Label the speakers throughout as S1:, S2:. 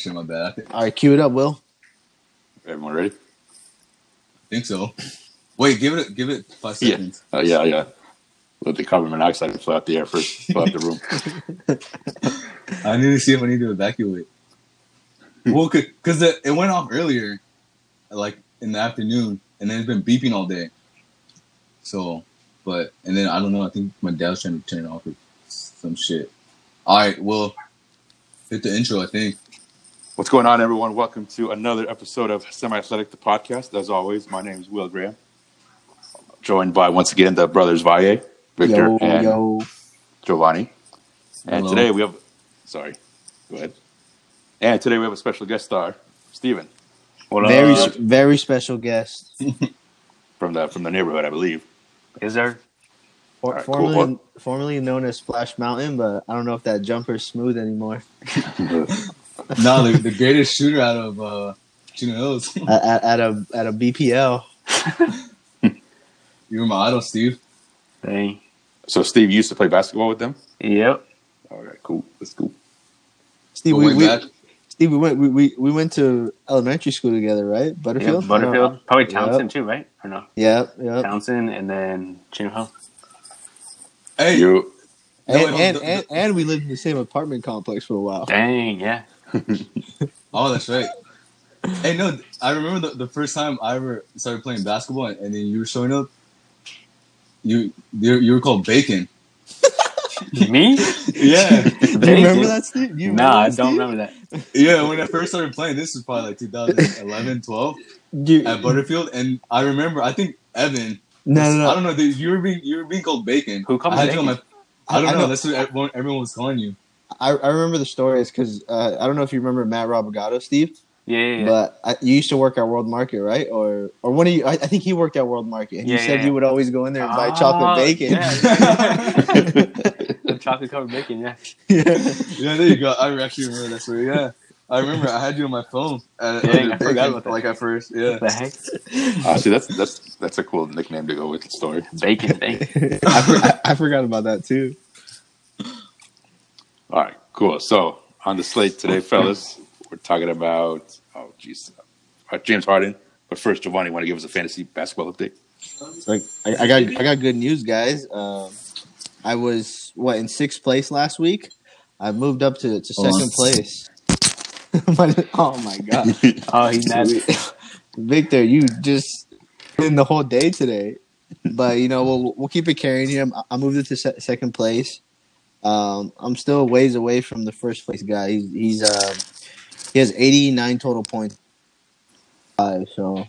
S1: shit, my bad. I thi-
S2: All right, cue it up, Will.
S3: Everyone ready?
S1: think so. Wait, give it give it five
S3: Yeah.
S1: seconds.
S3: Uh, yeah, yeah. Let the carbon monoxide fly out the air first, fly out the room.
S1: I need to see if I need to evacuate. well, because it, it went off earlier, like in the afternoon, and then it's been beeping all day. So, but and then I don't know. I think my dad was trying to turn it off or some shit. All right, well, hit the intro. I think.
S3: What's going on, everyone? Welcome to another episode of Semi Athletic, the podcast. As always, my name is Will Graham. Joined by, once again, the brothers Valle, Victor,
S2: yo,
S3: and
S2: yo.
S3: Giovanni. And
S1: Hello.
S3: today we have, sorry, go ahead. And today we have a special guest star, Stephen.
S2: Very, s- very special guest.
S3: from the from the neighborhood, I believe.
S4: Is there?
S2: For,
S3: All right, cool.
S2: formerly, formerly known as Splash Mountain, but I don't know if that jumper is smooth anymore.
S1: No, the, the greatest shooter out of uh, Chino Hills.
S2: at, at, at a at a BPL.
S1: you were my idol, Steve.
S4: Dang.
S3: So, Steve, used to play basketball with them?
S4: Yep.
S3: All right, cool. That's cool.
S2: Steve, we, we, Steve, we went we, we, we went to elementary school together, right?
S4: Yep.
S2: Butterfield.
S4: Butterfield. Probably
S2: Yep.
S4: Townsend too, right? Or no?
S2: Yeah, yeah.
S4: Townsend and then Chino Hill.
S1: hey,
S3: You,
S1: no,
S2: And,
S1: wait,
S2: and,
S1: hold-
S2: and, and we lived in the same apartment complex for a while.
S4: Dang, yeah.
S1: Oh, that's right. Hey, no, I remember the, the first time I ever started playing basketball, and, and then you were showing up. You you, you were called Bacon.
S4: Me?
S1: Yeah,
S2: Do you remember that, Steve? Do you
S4: Nah, I don't
S2: Steve?
S4: remember that.
S1: yeah. When I first started playing, this was probably like 2011, 12
S2: You-
S1: at Butterfield, and I remember. I think Evan.
S2: no, no, no.
S1: I don't know. You were being you were being called Bacon.
S4: Who called
S1: I
S4: me
S1: had you on my. I don't
S2: I
S1: know.
S2: know.
S1: That's what everyone, everyone was calling you.
S2: I, I remember the story is because uh, I don't know if you remember Matt Robogato, Steve,
S4: Yeah, yeah, yeah.
S2: but I, you used to work at World Market, right? Or or one of you? I, I think he worked at World Market. And you
S4: Yeah,
S2: said
S4: yeah.
S2: you would always go in there and buy
S4: Ah,
S2: chocolate bacon.
S4: Yeah, the chocolate covered bacon, yeah.
S2: Yeah.
S1: Yeah, there you go. I actually remember that story. Yeah, I remember. I had you on my phone. At,
S4: Dang,
S1: under
S4: I forgot about that.
S1: Like at first, yeah.
S4: The heck?
S3: uh, see, that's that's that's a cool nickname to go with the story.
S4: Bacon, dang.
S2: I, for, I, I forgot about that too.
S3: All right, cool. So on the slate today, fellas, we're talking about oh jeez, uh, James Harden. But first, Giovanni, want to give us a fantasy basketball update?
S2: So I, I got I got good news, guys. Um, I was what in sixth place last week. I moved up to, to
S1: Hold on.
S2: second place. My- oh my god,
S4: Oh, he's mad.
S2: Victor, you just in the whole day today. But you know we'll we'll keep it carrying him. I- I moved it to se- second place. Um, I'm still ways away from the first place guy. He's he's uh, he has 89 total points. Five, so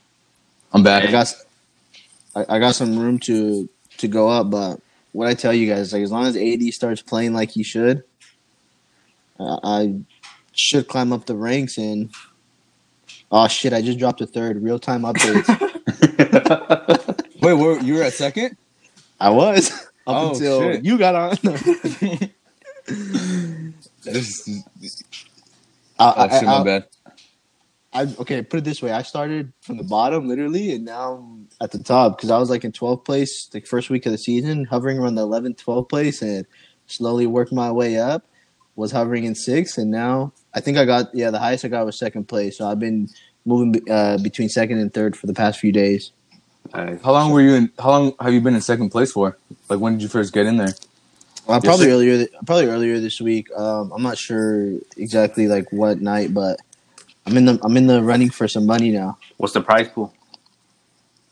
S1: I'm back.
S2: I got I got some room to to go up, but what I tell you guys, like as long as AD starts playing like he should, uh, I should climb up the ranks. And oh shit, I just dropped a third. Real time updates.
S1: Wait, were, you were at second?
S2: I was up
S1: Oh,
S2: until
S1: shit.
S2: you got on.
S1: This is-
S2: I,
S1: oh, shit, my
S2: I,
S1: bad.
S2: I, okay, put it this way: I started from the bottom, literally, and now I'm at the top because I was like in 12th place the first week of the season, hovering around the 11th, 12th place, and slowly worked my way up. Was hovering in sixth, and now I think I got yeah the highest I got was second place. So I've been moving uh, between second and third for the past few days.
S4: Nice.
S1: How long were you in? How long have you been in second place for? Like, when did you first get in there?
S2: Well,
S1: Yes,
S2: probably
S1: sir.
S2: earlier, th- probably earlier this week. Um, I'm not sure exactly like what night, but I'm in the I'm in the running for some money now.
S4: What's the prize pool?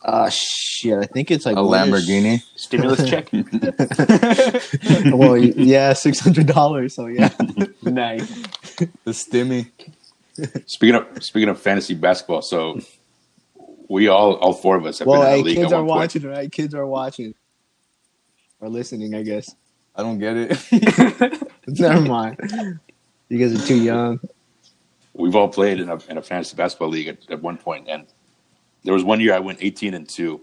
S2: Uh shit, I think it's like
S1: A
S2: winners-
S1: Lamborghini.
S4: Stimulus check?
S2: well, yeah, six hundred dollars. So yeah,
S4: nice.
S1: The stimmy.
S3: Speaking of speaking of fantasy basketball, so we all all four of us have
S2: well,
S3: been in
S2: hey,
S3: the league
S2: kids are
S3: one point.
S2: watching, right? Kids are watching or listening, I guess.
S1: I don't get it.
S2: Never mind. You guys are too young.
S3: We've all played in a in a fantasy basketball league at, at one point, and there was one year I went eighteen and two,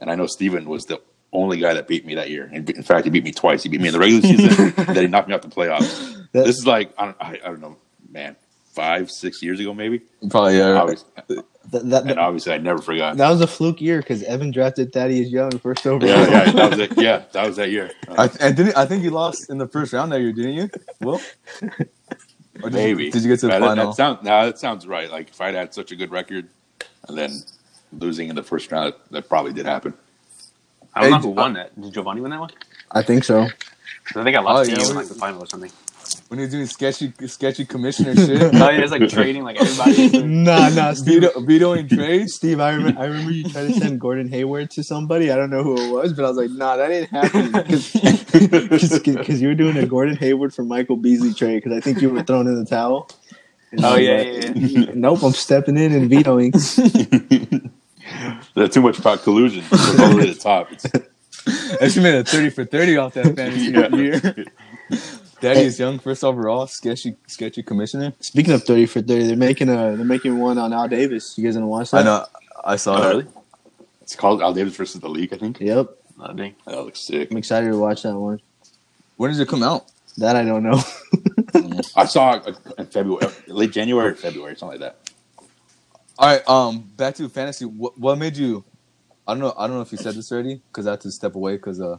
S3: and I know Steven was the only guy that beat me that year. And in fact, he beat me twice. He beat me in the regular season, then he knocked me out the playoffs.
S2: That-
S3: This is like I don't I, I don't know, man, five six years ago maybe.
S1: Probably yeah.
S3: Obviously,
S2: Th- that,
S3: and obviously, I never forgot.
S2: that was a fluke year because Evan drafted Thaddeus Young first overall.
S3: Yeah, yeah, that was it. Yeah, that was that year.
S1: I, I didn't. I think you lost in the first round that year, didn't you? Well, did
S3: Maybe.
S1: You, did you get to the
S3: That- that,
S1: final?
S3: That sounds, no, that sounds right. Like if I'd had such a good record and then losing in the first round, that probably did happen.
S4: I don't know who won that. Did Giovanni win that one?
S2: I think so.
S4: I think I
S1: Oh,
S4: lost
S1: yeah,
S4: to you in like the final or something.
S1: When you're doing sketchy, sketchy commissioner shit.
S4: Oh yeah, it's like trading like everybody.
S2: Nah, nah, Steve.
S1: Veto, vetoing trades.
S2: Steve, I remember, I remember you tried to send Gordon Hayward to somebody. I don't know who it was, but I was like, nah, that ain't happening. Because you were doing a Gordon Hayward for Michael Beasley trade because I think you were thrown in the towel. And
S4: Oh yeah,
S2: like,
S4: yeah, yeah.
S2: Nope, I'm stepping in and vetoing.
S3: That's too much about collusion. It's all the way to the top. It's,
S1: Actually made a 30 for 30 off that fantasy
S3: Yeah.
S1: year. Thaddeus Young, first overall, sketchy, sketchy commissioner.
S2: Speaking of thirty for thirty, they're making a they're making one on Al Davis. You guys gonna watch that?
S1: I know. I saw
S3: oh,
S1: that.
S3: really? It's called Al Davis versus the League, I think.
S2: Yep,
S4: Oh, dang.
S3: That looks sick.
S2: I'm excited to watch that one.
S1: When does it come out?
S2: That I don't know.
S3: I saw it in February, late January or February, something like that.
S1: All right. Um, back to fantasy. What, what made you? I don't know. I don't know if you said this already because I had to step away because uh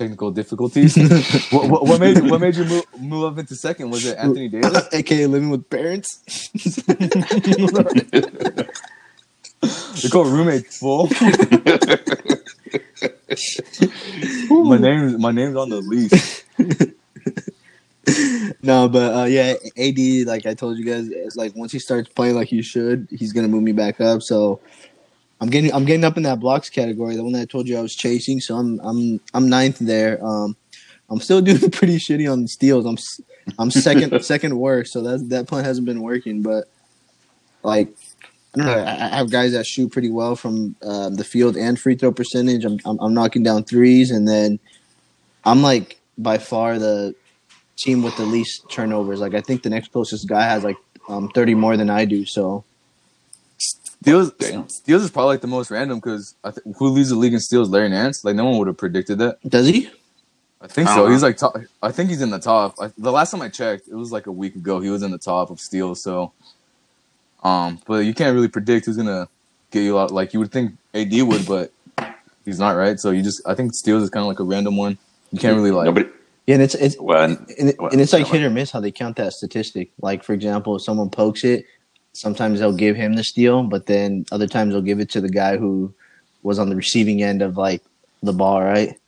S1: technical difficulties. what, what, what made what made you move, move up into second? Was it Anthony Davis?
S2: AKA living with parents.
S1: They call roommate full. my name my name's on the lease.
S2: no, but uh, yeah, AD, like I told you guys, it's like once he starts playing like he should, he's gonna move me back up. So I'm getting I'm getting up in that blocks category, the one that I told you I was chasing. So I'm I'm I'm ninth there. Um, I'm still doing pretty shitty on steals. I'm I'm second second worst. So that that plan hasn't been working. But like I don't know, I, I have guys that shoot pretty well from um, the field and free throw percentage. I'm, I'm I'm knocking down threes, and then I'm like by far the team with the least turnovers. Like I think the next closest guy has like um, 30 more than I do. So
S1: Steals
S3: Damn.
S1: steals is probably like the most random because th- who leads the league in steals? Larry Nance. Like no one would have predicted that.
S2: does he?
S1: I think
S4: I
S1: so.
S4: don't
S1: He's like top. I think he's in the top. I, the last time I checked, it was like a week ago. He was in the top of steals. So, um, but you can't really predict who's gonna get you out. Like you would think AD would, but he's not right. So you just I think steals is kind of like a random one. You can't really like.
S3: Nobody.
S2: Yeah, and it's it's
S3: Well, and-
S2: and,
S3: Well,
S2: and it's like hit or miss how they count that statistic. Like for example, if someone pokes it, sometimes they'll give him the steal, but then other times they'll give it to the guy who was on the receiving end of like the ball, right?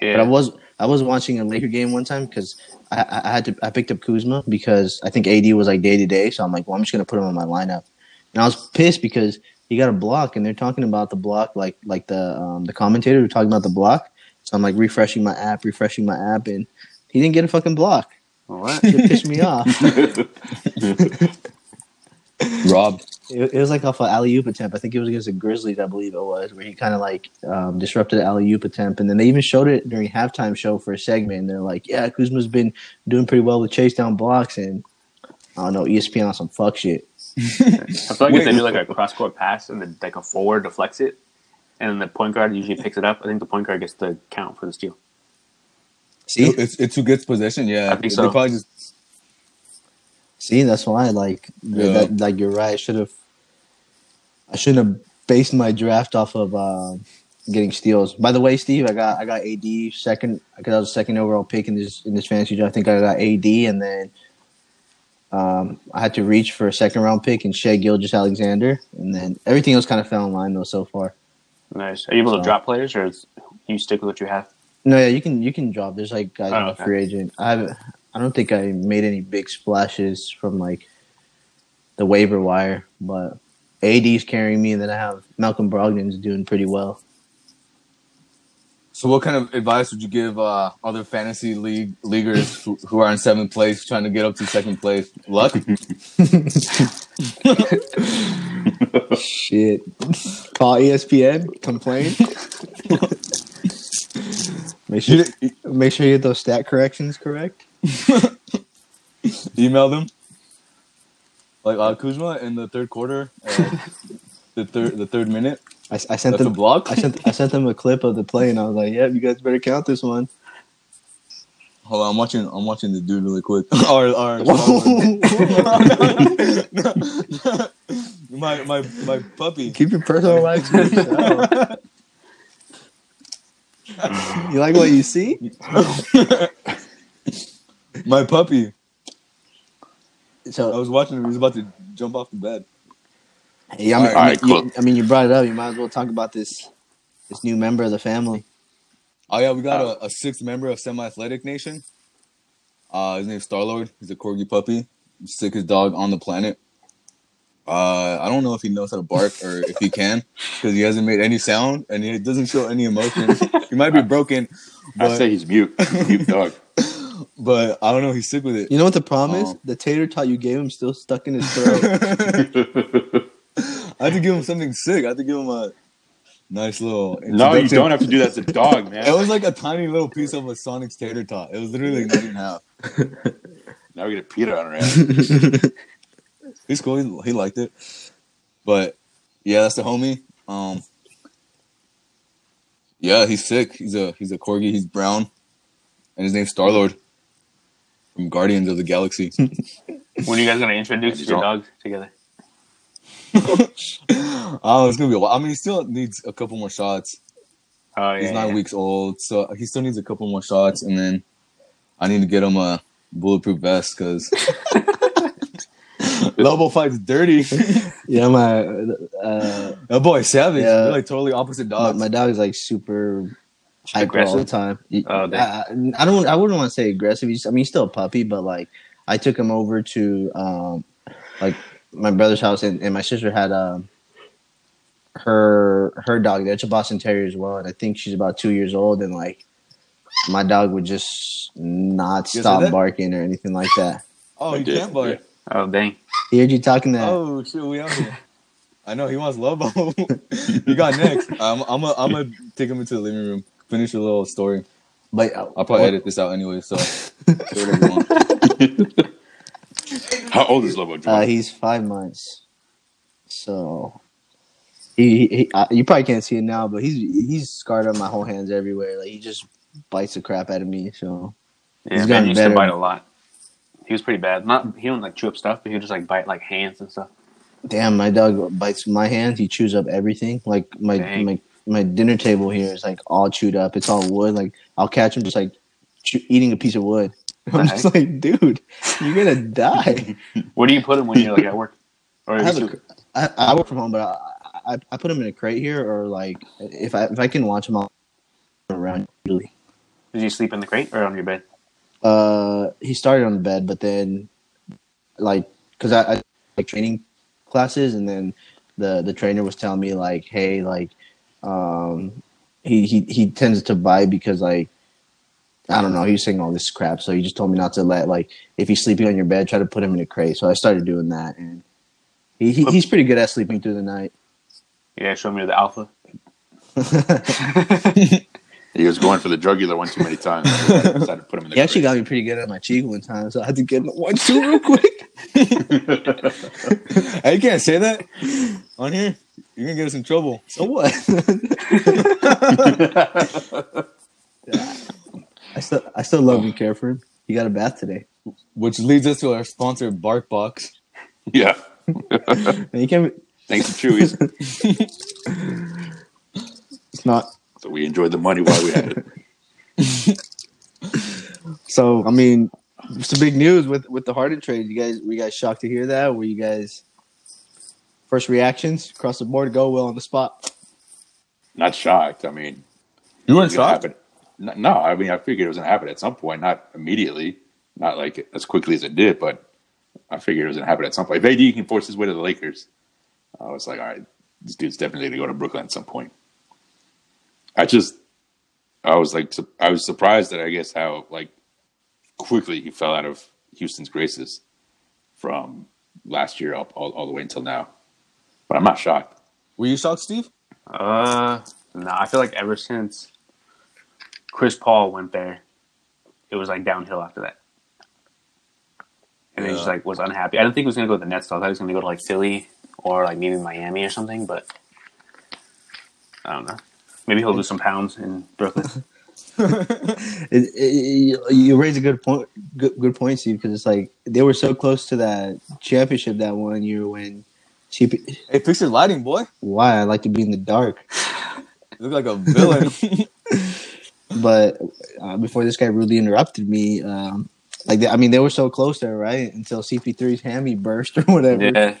S2: Yeah. But I was I was watching a Laker game one time because I, I had to I picked up Kuzma because I think AD was like day to day, so I'm like, well, I'm just gonna put him on my lineup, and I was pissed because he got a block, and they're talking about the block like like the um, the commentator were talking about the block, so I'm like refreshing my app, refreshing my app, and he didn't get a fucking block.
S4: What?
S2: It pissed me off.
S1: Rob.
S2: It, it was like off an alley oop attempt. I think it was against the Grizzlies, I believe it was, where he kind of like um, disrupted the alley oop attempt. And then they even showed it during halftime show for a segment. And they're like, yeah, Kuzma's been doing pretty well with chase down blocks. And I don't know, ESPN on some fuck shit.
S4: I feel like if they
S1: Wait.
S4: do like a cross court pass and then like a forward deflects it, and then the point guard usually picks it up, I think the point guard gets the count for the steal.
S2: See,
S1: It's it's who gets possession. Yeah,
S4: I think
S1: They
S4: so.
S1: probably just
S2: see, that's why, like,
S1: Yeah.
S2: that, like you're right. I should have, I shouldn't have based my draft off of uh, getting steals. By the way, Steve, I got I got AD second because I was second overall pick in this in this fantasy draft. I think I got AD, and then um, I had to reach for a second round pick and Shai Gilgeous-Alexander, and then everything else kind of fell in line though so far.
S4: Nice. Are you able to drop players, or is, you stick with what you have?
S2: No, yeah, you can you can drop. There's like guys
S4: Oh, okay.
S2: free agent. I haven't. I don't think I made any big splashes from like the waiver wire, but AD's carrying me, and then I have Malcolm Brogdon's doing pretty well.
S1: So, what kind of advice would you give uh, other fantasy league leaguers who, who are in seventh place trying to get up to second place? Luck.
S2: Shit. Call ESPN. Complain. make sure make sure you get those stat corrections correct.
S1: email them. Like uh, Kuzma in the third quarter, uh, the third the third minute.
S2: I, I sent
S1: That's a
S2: them.
S1: block.
S2: I sent I sent them a clip of the play, and I was like, "Yeah, you guys better count this one."
S1: Hold on, I'm watching. I'm watching the dude really quick. or, or my my my puppy.
S2: Keep your personal life to yourself. you like what you see?
S1: My puppy.
S2: So I
S1: was watching him. He was about to jump off the bed.
S2: yeah, I mean,
S3: All right,
S2: I, mean,
S3: cool.
S2: you, I mean, you brought it up. You might as well talk about this this new member of the family.
S1: Oh yeah, we got a, a sixth member of Semi Athletic Nation. Uh, his name's Star Lord. He's a corgi puppy, sickest dog on the planet. Uh, I don't know if he knows how to bark or if he can, because he hasn't made any sound and he doesn't show any emotion. he might be broken,
S3: I
S1: but
S3: say he's mute. Mute dog.
S1: But I don't know. He's sick with it.
S2: You know what the problem is?
S1: Oh.
S2: The tater tot you gave him still stuck in his throat.
S1: I had to give him something sick. I had to give him a nice little.
S3: no, you don't have to do that to a dog, man.
S1: It was like a tiny little piece of a Sonic's tater tot. It was literally not even half.
S3: now we get a Peter on our ass.
S1: He's cool. He, he liked it. But yeah, that's the homie. Um, yeah, he's sick. He's a he's a corgi. He's brown, and his name's Star Lord from Guardians of the Galaxy.
S4: When are you guys gonna introduce your
S3: don't-
S4: dogs together?
S1: oh, it's gonna be a while. I mean, he still needs a couple more shots.
S4: Oh yeah.
S1: He's nine
S4: yeah.
S1: weeks old, so he still needs a couple more shots, and then I need to get him a bulletproof vest because Lobo fights dirty.
S2: yeah, my uh,
S1: that boy savage.
S2: Yeah.
S1: They're like totally opposite
S2: my,
S1: dogs.
S2: my dog is like super hyper all the time.
S4: Oh,
S2: I. I I don't. I wouldn't want to say aggressive. He's, I mean, he's still a puppy, but like I took him over to um, like my brother's house, and, and my sister had um her her dog. That's a Boston Terrier as well, and I think she's about two years old. And like my dog would just not
S1: You
S2: stop barking or anything like that.
S1: oh,
S3: I
S1: you can't bark.
S4: Oh dang.
S2: He heard you talking that.
S1: Oh shit, we out here. I know he wants Lobo. you got next. I'm I'm a, I'm gonna take him into the living room. Finish a little story.
S2: But uh,
S1: I'll probably edit this out anyway. So say whatever you want.
S3: How old is Lobo?
S2: Uh, he's five months, so he, he, he uh, you probably can't see it now, but he's he's scarred up my whole hands everywhere. Like he just bites the crap out of me. So
S4: Yeah,
S2: He's
S4: Ben
S2: gotten
S4: used to bite a lot. He was pretty bad. Not he don't like chew up stuff, but he would just like bite like hands and stuff.
S2: damn, my dog bites my hands. He chews up everything. Like my
S4: Dang.
S2: my my dinner table here is like all chewed up. It's all wood. Like I'll catch him just like chew, eating a piece of wood. I'm just like, dude, you're gonna die.
S4: Where do you put him when you're like at work? Or
S2: I have a, I, I work from home, but I, I I put him in a crate here, or like if I if I can watch him all around usually.
S4: does he sleep in the crate or on your bed?
S2: Uh, he started on the bed, but then like because I, I like training classes, and then the the trainer was telling me like, hey, like um, he he he tends to bite because like. I don't know. He was saying all this crap, so he just told me not to let like if he's sleeping on your bed, try to put him in a crate. So I started doing that, and he, he he's pretty good at sleeping through the night.
S4: Yeah, show me the alpha.
S3: He was going for the jugular one too many times. So I decided to put him in the
S2: He actually got me pretty good at my cheek one time, so I had to get him one two real quick.
S1: I can't say that on here. You're gonna get us in trouble.
S2: So what? I still I still love and oh. care for him. He got a bath today.
S1: Which leads us to our sponsor, BarkBox.
S3: yeah.
S2: And he can
S3: Thanks to Chewy's.
S2: it's not
S3: So we enjoyed the money while we had it.
S2: so I mean some big news with with the Harden trade. You guys were you guys shocked to hear that? Were you guys first reactions across the board go well on the spot?
S3: Not shocked. I mean,
S1: You
S3: it
S1: weren't
S3: was gonna
S1: shocked?
S3: No, no, I mean, I figured it was going to happen at some point, not immediately, not like as quickly as it did, but I figured it was going to happen at some point. If AD can force his way to the Lakers, I was like, all right, this dude's definitely going to go to Brooklyn at some point. I just, I was like, I was surprised that I guess how like quickly he fell out of Houston's graces from last year up all, all the way until now. But I'm not shocked.
S1: Were you shocked, Steve?
S4: Uh, no, I feel like ever since Chris Paul went there, it was like downhill after that. And he just like was unhappy. I didn't think he was gonna go to the Nets though. I thought he was gonna go to like Philly or like maybe Miami or something. But I don't know. Maybe he'll lose some pounds in Brooklyn.
S2: It, it, you raise a good point, good, good point, Steve, because it's like they were so close to that championship that one year when CP.
S1: Hey, fix your lighting, boy.
S2: Why I like to be in the dark,
S1: You look like a villain.
S2: but uh, before this guy rudely interrupted me, um, Like they, I mean, they were so close there, right? Until CP3's hammy burst or whatever,
S4: Yeah.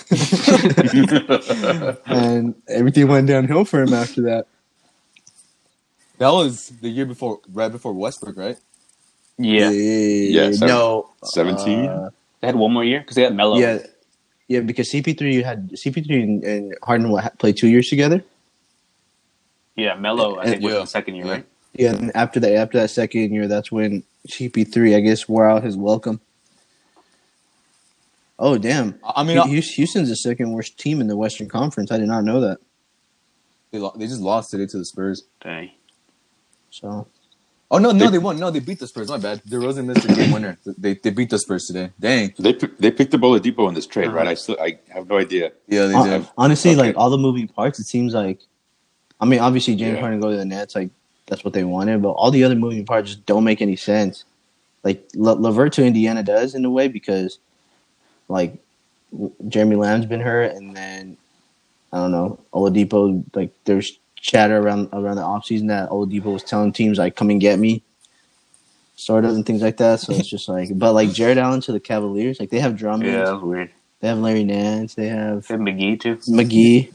S2: and everything went downhill for him after that.
S1: That was the year before, right before Westbrook, right?
S4: Yeah.
S3: Yeah, seven-
S2: no,
S3: 17?
S2: uh,
S4: They had one more year because they had Melo.
S2: yeah, yeah, because CP3 you had CP3 and, and Harden what, played two years together.
S4: Yeah, Melo, I think, was
S1: Yeah.
S4: the second year,
S1: Yeah.
S4: right?
S2: Yeah, and after that, after that second year, that's when CP3, I guess, wore out his welcome. Oh damn!
S1: I I mean, I-
S2: Houston's the second worst team in the Western Conference. I did not know that.
S1: they, lo- they just lost today to the Spurs.
S4: Dang.
S2: So
S1: Oh no, no,
S3: They-
S1: they won. No, they beat the Spurs. My bad. DeRozan missed a game winner. They they beat the Spurs today. Dang.
S3: they pick- they picked up Oladipo in this trade,
S4: Uh-huh.
S3: right? I still I have no idea.
S1: Yeah, they did.
S2: honestly,
S3: Okay.
S2: like all the moving parts, it seems like. I mean, obviously James
S3: Yeah.
S2: Harden go to the Nets, like that's what they wanted, but all the other moving parts just don't make any sense. Like Le- Levert to Indiana does in a way because, like, Jeremy Lamb's been hurt, and then I don't know Oladipo. Like, there's chatter around around the offseason that Oladipo was telling teams like, "Come and get me," sort of, and things like that. So it's just like, but like Jarrett Allen to the Cavaliers, like they have Drummond,
S4: Yeah, that was weird.
S2: they have Larry Nance, they have
S4: They had McGee, too.
S2: McGee.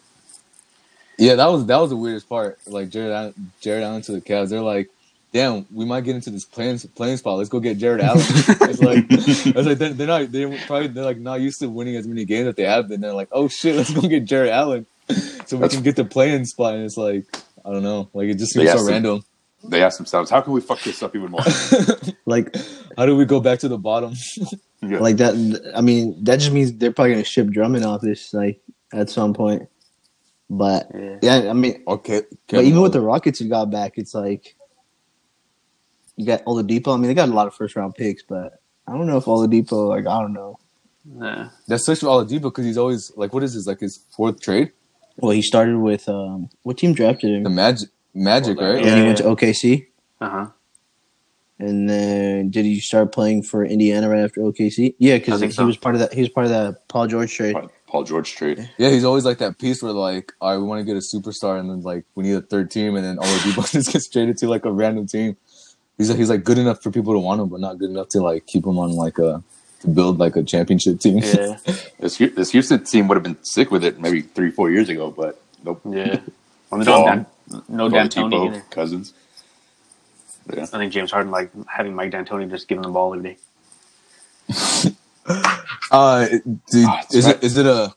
S1: Yeah, that was that was the weirdest part. Like Jarrett Allen, Jarrett Allen to the Cavs. They're like, damn, we might get into this playing playing spot. Let's go get Jarrett Allen. it's like it's like they're, they're not they're probably they're like not used to winning as many games that they have. Then they're like, oh shit, let's go get Jarrett Allen so we
S3: That's-
S1: can get the playing spot. And it's like I don't know, like it just
S3: They
S1: seems so
S3: asked
S1: random.
S3: They ask themselves, how can we fuck this up even more?
S2: Like
S1: How do we go back to the bottom?
S3: Yeah.
S2: like that. I mean, that just means they're probably gonna ship Drummond off this like at some point. But
S4: Yeah.
S2: yeah, I mean, oh,
S1: Okay,
S2: but even with the Rockets you got back, it's like you got Oladipo. I mean, they got a lot of first round picks, but I don't know if Oladipo. Like, I don't know.
S4: Nah.
S1: that's such Oladipo because he's always like, what is this like his fourth trade?
S2: Well, he started with um, what team drafted him?
S1: The Magic, Magic,
S3: Orlando.
S1: right?
S2: and he went to OKC,
S4: Uh huh.
S2: and then did he start playing for Indiana right after OKC? Yeah, because he
S4: so.
S2: was part of that. He was part of that Paul George trade.
S3: Paul- Paul George trade.
S1: Yeah, he's always like that piece where like, all right, we want to get a superstar, and then like we need a third team, and then Oladipo just gets traded to like a random team. He's like he's like good enough for people to want him, but not good enough to like keep him on like a to build like a championship team.
S4: Yeah.
S3: This, this Houston team would have been sick with it maybe three, four years ago, but nope.
S4: Yeah. Well, they don't Dan- no D'Antoni either.
S3: Cousins. Yeah.
S4: I think James Harden like having Mike D'Antoni just giving the ball every day.
S1: Uh, dude,
S3: Ah,
S1: is
S3: right.
S1: it is it a?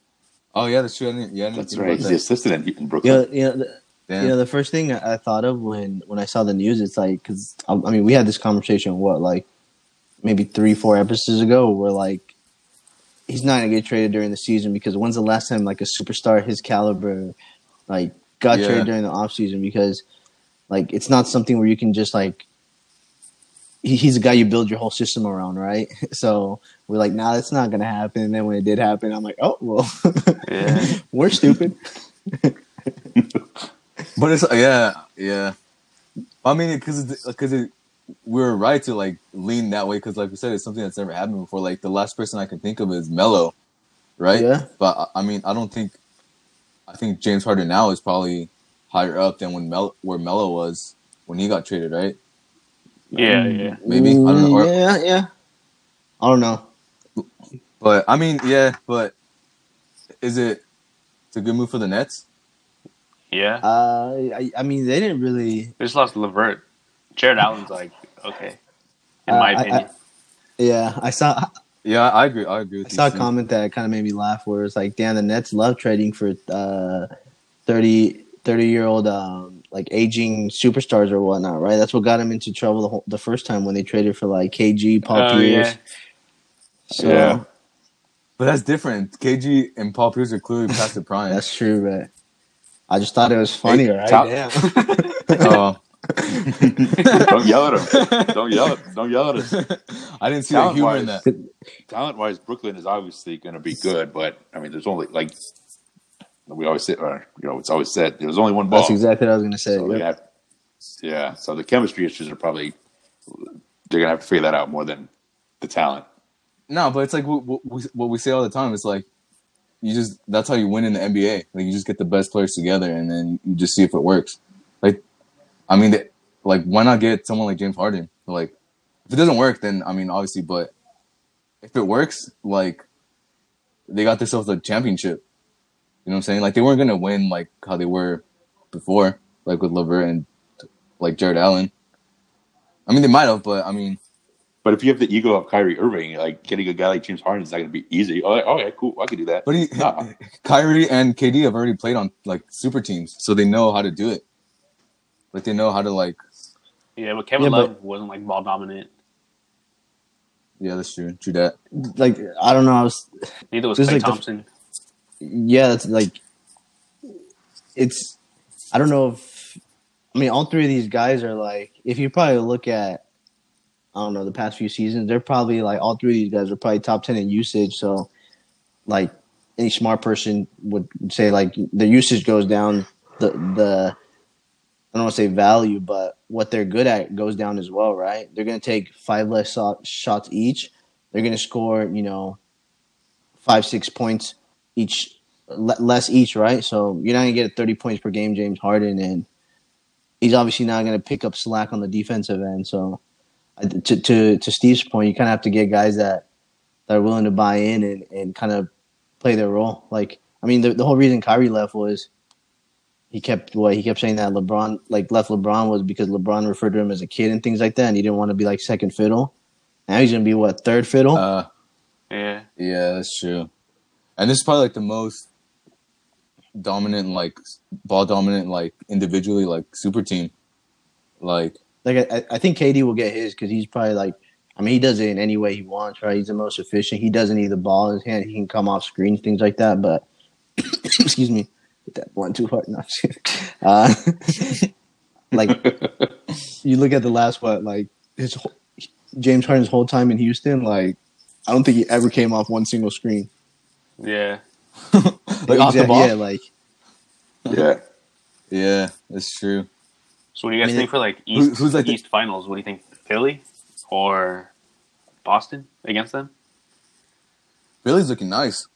S1: Oh yeah, that's true. Yeah,
S3: That's right.
S1: about
S3: He's
S1: that.
S3: the assistant in, in
S2: Yeah,
S3: Brooklyn.
S2: you know, the,
S1: Damn.
S2: you know, the first thing I I thought of when when I saw the news, it's like because I, I mean, we had this conversation what like maybe three, four episodes ago, where like he's not gonna get traded during the season because when's the last time like a superstar his caliber like got
S1: Yeah.
S2: traded during the off season because like it's not something where you can just like he, he's a guy you build your whole system around, right? So we're like, nah, that's not gonna happen. And then when it did happen, I'm like, oh well,
S4: Yeah.
S2: we're stupid.
S1: But it's yeah, yeah. I mean, because because it, we're right to like lean that way because, like we said, it's something that's never happened before. Like the last person I can think of is Melo, right?
S2: Yeah.
S1: But I- I mean, I don't think. I think James Harden now is probably higher up than when Mel where Melo was when he got traded, right?
S4: Yeah. Yeah.
S1: Maybe I don't know. Or,
S2: yeah, yeah. I don't know.
S1: But I mean, yeah. But is it? It's a good move for the Nets.
S4: Yeah.
S2: Uh, I, I mean, they didn't really.
S4: They just lost Levert. Jarrett Allen's like okay, in
S2: Uh,
S4: my
S2: I-
S4: opinion.
S2: Yeah, I saw.
S1: Yeah, I agree. I agree with
S2: I
S1: you.
S2: saw a comment that kind of made me laugh. Where it's like, damn, the Nets love trading for uh, 30, 30 year old um, like aging superstars or whatnot, right? That's what got them into trouble the, whole, the first time when they traded for like KG, Paul
S4: Oh,
S2: Pierce.
S4: yeah.
S2: So
S3: Yeah.
S1: But that's different. KG and Paul Pierce are clearly past the prime.
S2: that's true, but I just thought it was funny,
S3: Hey,
S2: right?
S3: top-
S2: Damn.
S1: Oh.
S3: Don't yell at him. Don't yell at Don't yell at us.
S1: I didn't see the humor in that.
S3: Talent wise, Brooklyn is obviously going to be good, but I mean, there's only like we always say, or, you know, it's always said there's only one ball.
S2: That's exactly what I was gonna say.
S3: So
S2: Yep.
S3: have, yeah. So the chemistry issues are probably they're gonna have to figure that out more than the talent.
S1: No, but it's like what, what, we- what we say all the time. It's like you just that's how you win in the NBA. Like you just get the best players together, and then you just see if it works. Like, I mean, they, like why not get someone like James Harden? Like, If it doesn't work, then I mean, obviously, but if it works, like they got themselves a championship. You know what I'm saying? Like they weren't gonna win like how they were before, like with Levert and like Jarrett Allen. I mean, they might have, but I mean,
S3: But if you have the ego of Kyrie Irving, like getting a guy like James Harden is not going to be easy. Oh, oh okay, cool. I can do that.
S1: but he,
S3: Nah.
S1: Kyrie and KD have already played on like super teams, so they know how to do it. Like they know how to like.
S4: Yeah, but Kevin
S2: Yeah, but-
S4: Love wasn't like ball dominant.
S1: Yeah, that's true. True that.
S2: Like I don't know. I was
S4: Neither was
S2: This
S4: Clay
S2: like the-
S4: Thompson.
S2: yeah, that's like it's. I don't know if I mean all three of these guys are like if you probably look at I don't know the past few seasons they're probably like all three of these guys are probably top ten in usage. So like any smart person would say like the usage goes down the the I don't want to say value, but what they're good at goes down as well, right? They're going to take five less shots each. They're going to score, you know, five, six points each, less each, right? So you're not going to get 30 points per game, James Harden, and he's obviously not going to pick up slack on the defensive end. So to to to Steve's point, you kind of have to get guys that that are willing to buy in and, and kind of play their role. Like, I mean, the, the whole reason Kyrie left was he kept what he kept saying that LeBron like left LeBron was because LeBron referred to him as a kid and things like that, and he didn't want to be like second fiddle. Now he's gonna be what third fiddle?
S1: Uh,
S4: Yeah,
S1: yeah, that's true. And this is probably like the most dominant, like ball dominant, like individually, like super team. Like
S2: like I, I think KD will get his because he's probably like I mean he does it in any way he wants, right? He's the most efficient. He doesn't need the ball in his hand. He can come off screens, things like that. But excuse me, hit that one too hard. No, I'm just kidding. uh, like you look at the last what like his whole, James Harden's whole time in Houston, like I don't think he ever came off one single screen.
S4: yeah.
S1: like off the ball.
S2: Yeah, like
S3: yeah.
S1: Yeah, that's true.
S4: So what do you guys
S2: I mean,
S4: think for like
S1: who-
S4: East
S1: who's, like, the-
S4: East Finals? What do you think? Philly or Boston against them?
S1: Philly's looking nice.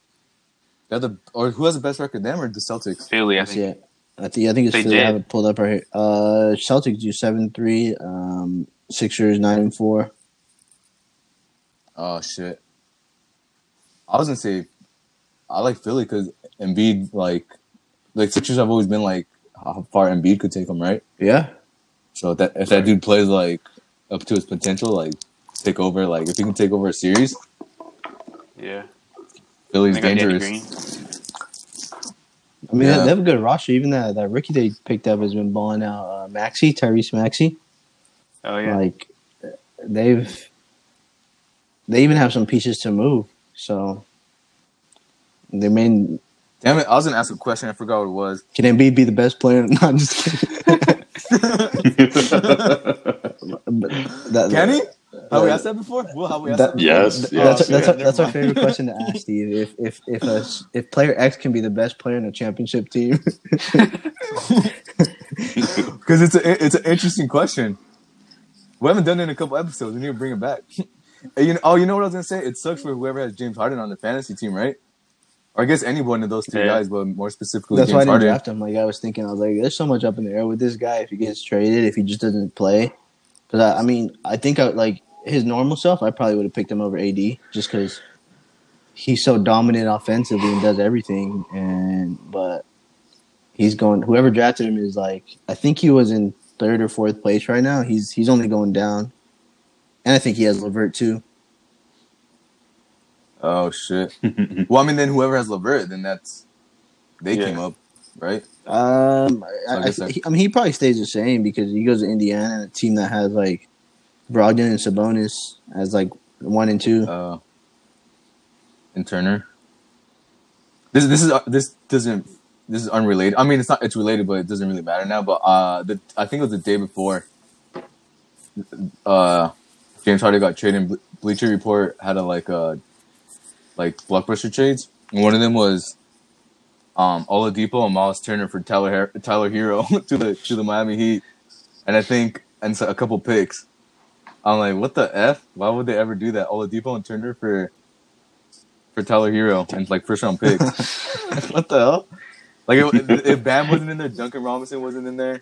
S1: They're the or who has the best record? Them or the Celtics?
S4: Philly, I think.
S2: it. I think I think it's
S4: They
S2: Philly. I have it pulled up right here. Uh, Celtics do seven three. Um, Sixers nine and four.
S1: Oh shit. I was gonna say I like Philly because Embiid like like Sixers have always been like how far Embiid could take them, right?
S2: Yeah,
S1: So if that if that dude plays like up to his potential, like take over, like if he can take over a series,
S4: Yeah.
S1: Philly's
S4: They got Danny
S1: dangerous.
S2: I mean
S1: Yeah.
S2: they have a good roster. Even that that rookie they picked up has been balling out. Uh, Maxey Tyrese Maxey.
S4: Oh yeah.
S2: Like they've they even have some pieces to move. So they may
S1: Damn it! I was gonna ask a question. I forgot what it was.
S2: can Embiid be the best player? No, I'm just kidding. But that,
S1: Can he? Have we asked that before? Well, have we asked
S2: that-
S1: that, before?
S3: Yes,
S2: Th-
S3: yes.
S2: that's
S1: Oh,
S2: that's,
S1: shit,
S2: that's our favorite question to ask, Steve. If if if a, if player X can be the best player in a championship team,
S1: Because it's a it's an interesting question. We haven't done it in a couple episodes. We need to bring it back. And you know, oh, you know what I was gonna say? It sucks for whoever has James Harden on the fantasy team, right? Or I guess any one of those two
S4: Yeah.
S1: guys, but more specifically
S2: that's why I
S1: James
S2: didn't
S1: Harden.
S2: draft him. Like I was thinking, I was like, there's so much up in the air with this guy if he gets traded, if he just doesn't play. Because I, I mean, I think I like his normal self. I probably would have picked him over AD just because he's so dominant offensively and does everything. And but he's going. Whoever drafted him is like, I think he was in third or fourth place right now. He's he's only going down, and I think he has Levert too.
S1: Oh shit. well, I mean, then whoever has Levert, then that's they
S4: Yeah.
S1: came up, right?
S2: Um,
S1: So
S2: I,
S1: I
S2: I, he- I mean, he probably stays the same because he goes to Indiana, a team that has like Brogdon and Sabonis as like one and two.
S1: Uh, and Turner. This this is uh, this doesn't this is unrelated. I mean, it's not it's related, but it doesn't really matter now. But uh, the I think it was the day before. Uh, James Harden got traded. Ble- Bleacher Report had a like a like blockbuster trades. One of them was um Oladipo and Miles Turner for Tyler Tyler Herro to the to the Miami Heat, and I think and so a couple picks. I'm like, what the f? Why would they ever do that? Oladipo and Turner for for Tyler Herro and like first round picks. what the hell? Like if, if Bam wasn't in there, Duncan Robinson wasn't in there.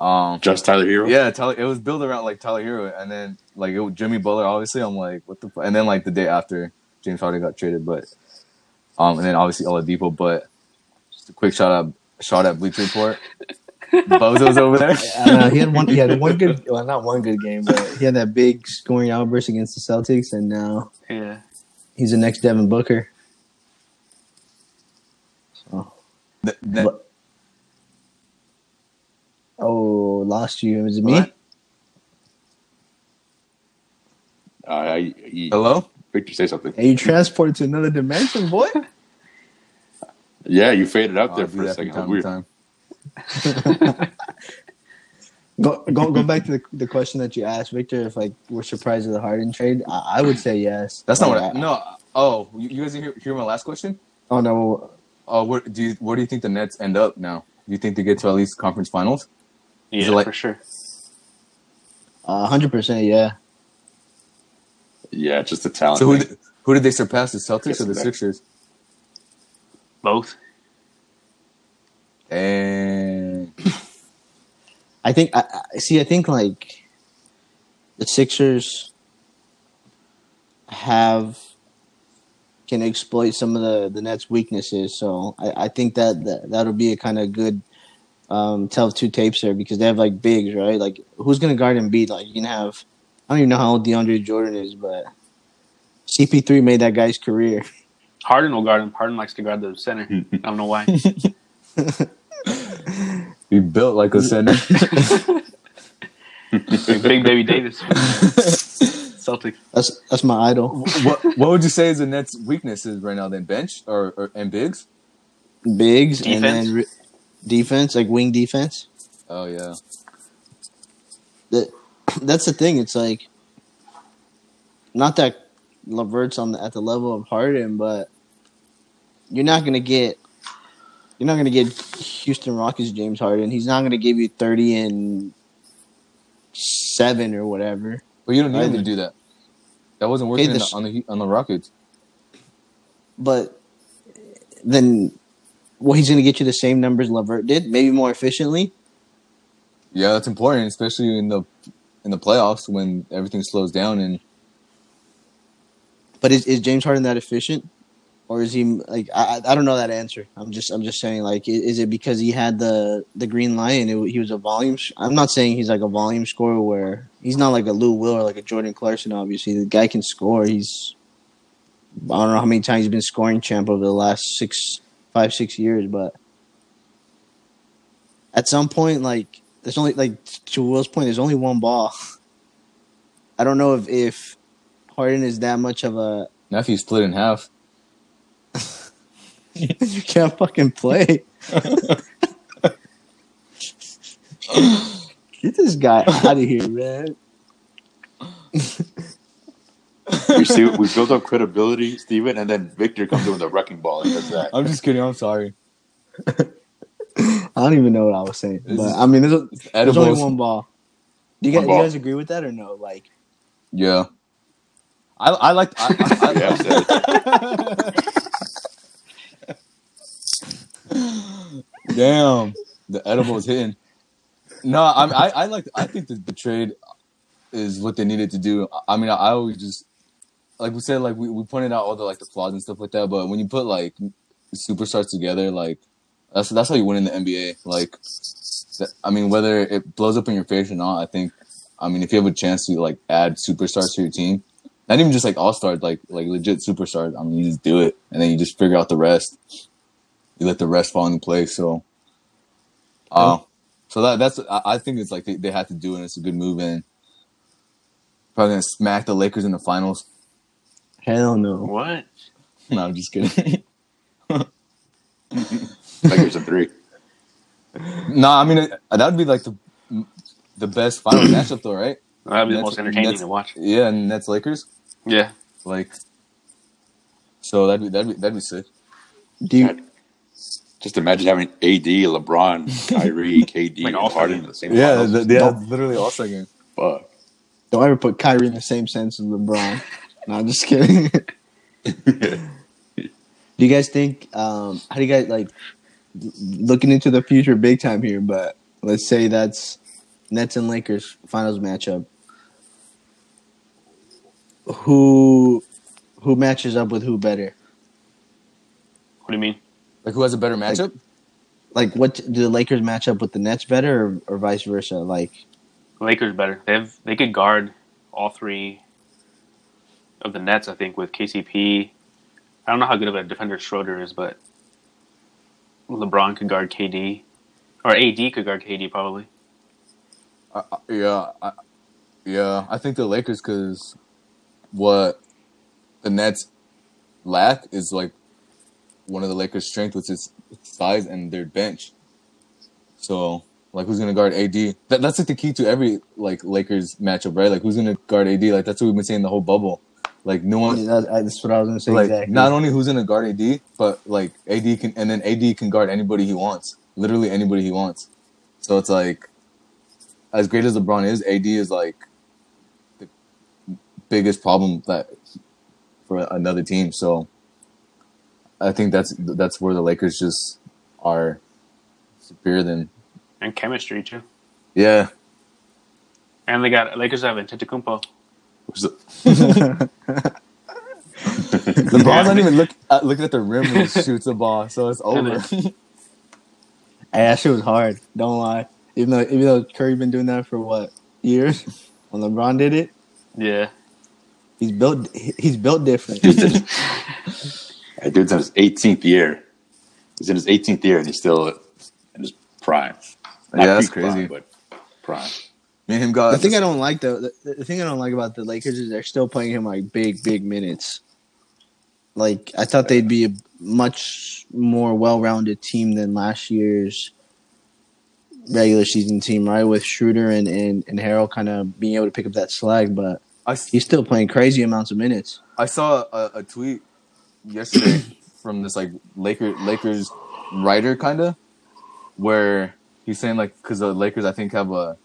S1: Um,
S3: Just Tyler Herro.
S1: yeah, Tyler. It was built around like Tyler Herro, and then like it, Jimmy Butler. Obviously, I'm like, what the? F-? And then like the day after, James Harden got traded, but um, and then obviously Oladipo. But just a quick shout out, shout out Bleacher Report. Bozo's over there.
S2: I don't he had one. He had one good. Well, not one good game, but he had that big scoring outburst against the Celtics, and now
S4: Yeah.
S2: he's the next Devin Booker.
S1: Th- that-
S2: But- Oh, lost you. Was it me?
S3: Uh, I, I,
S1: Hello.
S3: Victor, say something.
S2: Hey, you transported to another dimension, boy.
S3: Yeah, you faded out there
S1: I'll
S3: for a second.
S1: from
S3: Weird.
S1: time time.
S2: Go go go back to the, the question that you asked, Victor. If like we're surprised at the Harden trade, I, I would say yes.
S1: That's not what. I, no. Oh, you, you guys hear, hear my last question?
S2: Oh no,
S1: Oh, where do you where do you think the Nets end up now? Do you think they get to at least conference finals?
S4: Yeah,
S1: it like-
S4: for sure.
S2: Uh, hundred percent, yeah.
S3: Yeah, just the talent.
S1: So who did, who did they surpass? The Celtics or the Sixers?
S4: Both.
S1: And
S2: I think I, I see. I think like the Sixers have can exploit some of the the Nets' weaknesses. So I, I think that, that that'll be a kind of good um, tell of two tapes there because they have like bigs, right? Like who's gonna guard Embiid? Like you can have. I don't even know how old DeAndre Jordan is, but CP3 made that guy's career.
S4: Harden will guard him. Harden likes to guard the center. I don't know why.
S1: he built like a center.
S4: Big Baby Davis. Celtic.
S2: That's that's my idol.
S1: what what would you say is the Nets' weaknesses right now? Then bench or, or and bigs?
S2: Bigs and
S4: Defense?
S2: then re- defense, like wing defense.
S1: Oh yeah.
S2: that that's the thing. It's like not that Levert's on the, at the level of Harden, but you're not gonna get you're not gonna get Houston Rockets James Harden. He's not gonna give you thirty and seven or whatever.
S1: But you don't need him to do that. That wasn't working the, on the on the Rockets.
S2: But then, well, he's gonna get you the same numbers Levert did, maybe more efficiently.
S1: Yeah, that's important, especially in the in the playoffs when everything slows down and
S2: But is, is James Harden that efficient, or is he like I I don't know that answer. I'm just I'm just saying like is it because he had the the green and it, he was a volume? I'm not saying he's like a volume scorer where he's not like a Lou Will or like a Jordan Clarkson. Obviously, the guy can score. He's I don't know how many times he's been scoring champ over the last six five six years, but at some point like there's only like to Will's point, there's only one ball. I don't know if if Harden is that much of a
S1: now if he's split in half.
S2: you can't fucking play. Get this guy out of here, man.
S3: You see, we built up credibility, Steven, and then Victor comes in with a wrecking ball and does that.
S1: I'm just kidding. I'm sorry.
S2: I don't even know what I was saying,
S1: This
S2: but
S1: is-
S2: I mean, there's, a, there's only one ball. Do you guys,
S3: One
S2: you guys agree with that or no? Like,
S1: Yeah. I I like I, I, I,
S3: Yeah, I said it.
S1: Damn, the edible is hitting. No, I I, I like. I think the trade is what they needed to do. I mean, I, I always just like we said, like we, we pointed out all the like the flaws and stuff like that. But when you put like superstars together, like that's that's how you win in the NBA. Like, I mean, whether it blows up in your face or not, I think. I mean, if you have a chance to like add superstars to your team, not even just like all stars, like like legit superstars. I mean, you just do it, and then you just figure out the rest. You let the rest fall into place. So, uh, so that that's I, I think it's like they, they had to do it. and It's a good move, and probably gonna smack the Lakers in the finals.
S2: hell no.
S4: What?
S1: no, I'm just kidding.
S3: Lakers in three.
S1: no, I mean it- that would be like the the best final matchup, though, right?
S4: That'd be the most entertaining
S1: Nets-
S4: to watch.
S1: Yeah, and Nets Lakers,
S4: Yeah.
S1: like. So that'd be that'd be that'd be sick.
S2: Do you,
S3: Just imagine having AD, LeBron, Kyrie, KD,
S4: Like all
S3: Harden in the same finals.
S1: literally all second.
S3: Fuck.
S2: don't ever put Kyrie in the same sense as LeBron. no, I'm just kidding. do you guys think? Um, how do you guys like looking into the future big time here? But let's say that's Nets and Lakers finals matchup. Who who matches up with who better?
S4: What do you mean?
S1: Like who has a better matchup?
S2: Like, what do the Lakers match up with the Nets better, or, or vice versa? Like,
S4: Lakers better. They have they could guard all three of the Nets. I think with KCP. I don't know how good of a defender Schroeder is, but LeBron could guard KD, or AD could guard KD probably.
S1: I, I- yeah, I, yeah. I think the Lakers because what the Nets lack is like one of the Lakers' strength, which is size and their bench. So, like, who's gonna guard AD? That, that's like the key to every like Lakers matchup, right? Like, who's gonna guard AD? Like, that's what we've been saying the whole bubble. Like, no one.
S2: that, that's what I was gonna say.
S1: like
S2: exactly.
S1: not only who's gonna guard AD, but like AD can and then AD can guard anybody he wants. Literally anybody he wants. So it's like as great as LeBron is, AD is like the biggest problem that for another team. So I think that's that's where the Lakers just are superior than
S4: And chemistry too.
S1: yeah.
S4: And they got Lakers have Antetokounmpo.
S3: The-
S1: LeBron's not even look uh, at, looking at the rim when he shoots the ball, so it's over.
S2: Hey, that shit was hard. Don't lie. Even though even though Curry been doing that for what years, when LeBron did it,
S4: Yeah.
S2: he's built he's built different.
S3: Dude's in, that dude's in his 18th year. He's in his 18th year and he's still in his prime. Not
S1: Yeah, that's
S3: peak prime,
S1: crazy.
S3: but prime.
S1: Me and him got
S2: The thing I don't like though, the, the thing I don't like about the Lakers is they're still playing him like big, big minutes. Like I thought they'd be a much more well-rounded team than last year's regular season team, right? With Schroeder and and, and Harrell kind of being able to pick up that slack, but
S1: I,
S2: he's still playing crazy amounts of minutes.
S1: I saw a, a tweet yesterday from this like Laker Lakers writer kind of where he's saying like because the Lakers I think have a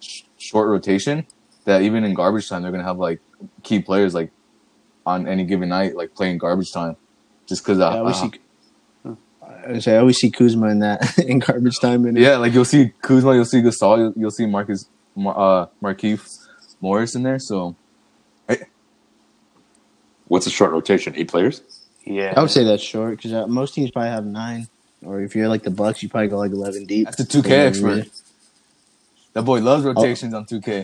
S1: sh- short rotation that even in garbage time they're gonna have like key players like on any given night like playing garbage time just because
S2: I always see. I say I always see Kuzma in that in garbage time and
S1: yeah like you'll see Kuzma you'll see Gasol you'll, you'll see Marcus Mar- uh Markieff Morris in there so
S3: What's a short rotation? Eight players?
S4: Yeah.
S2: I would say that's short because uh, most teams probably have nine, or if you're like the Bucks, you probably go like eleven deep.
S1: that's the 2K
S2: Yeah,
S1: expert that boy loves rotations on 2K.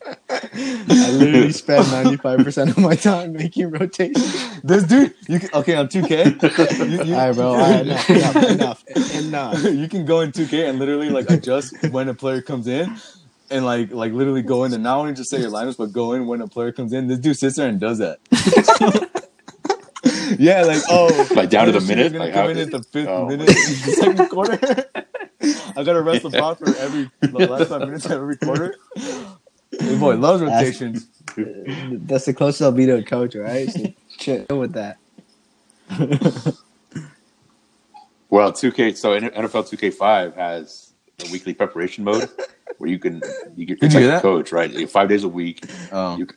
S2: I literally spend ninety five percent of my time making rotations.
S1: This dude, you can, okay on 2K. You, you,
S2: All right, bro. All right, enough, enough, enough, enough.
S1: you can go in 2K and literally like adjust when a player comes in, and like like literally go in and not only just say your lineups, but go in when a player comes in. This dude sits there and does that. yeah, like oh,
S3: Like down to the minute?
S1: Gonna
S3: Like
S1: come
S3: how-
S1: in at the fifth
S3: Oh.
S1: minute, second quarter. I gotta rest the ball for every the last five minutes of every quarter. This boy loves rotations.
S2: That's the closest I'll be to a coach, right? So chill with that.
S3: Well, 2K, so NFL 2K5 has a weekly preparation mode where you can, you get,
S1: Did
S3: it's
S1: you
S3: like a coach, right? Five days a week.
S1: Oh,
S3: You, c-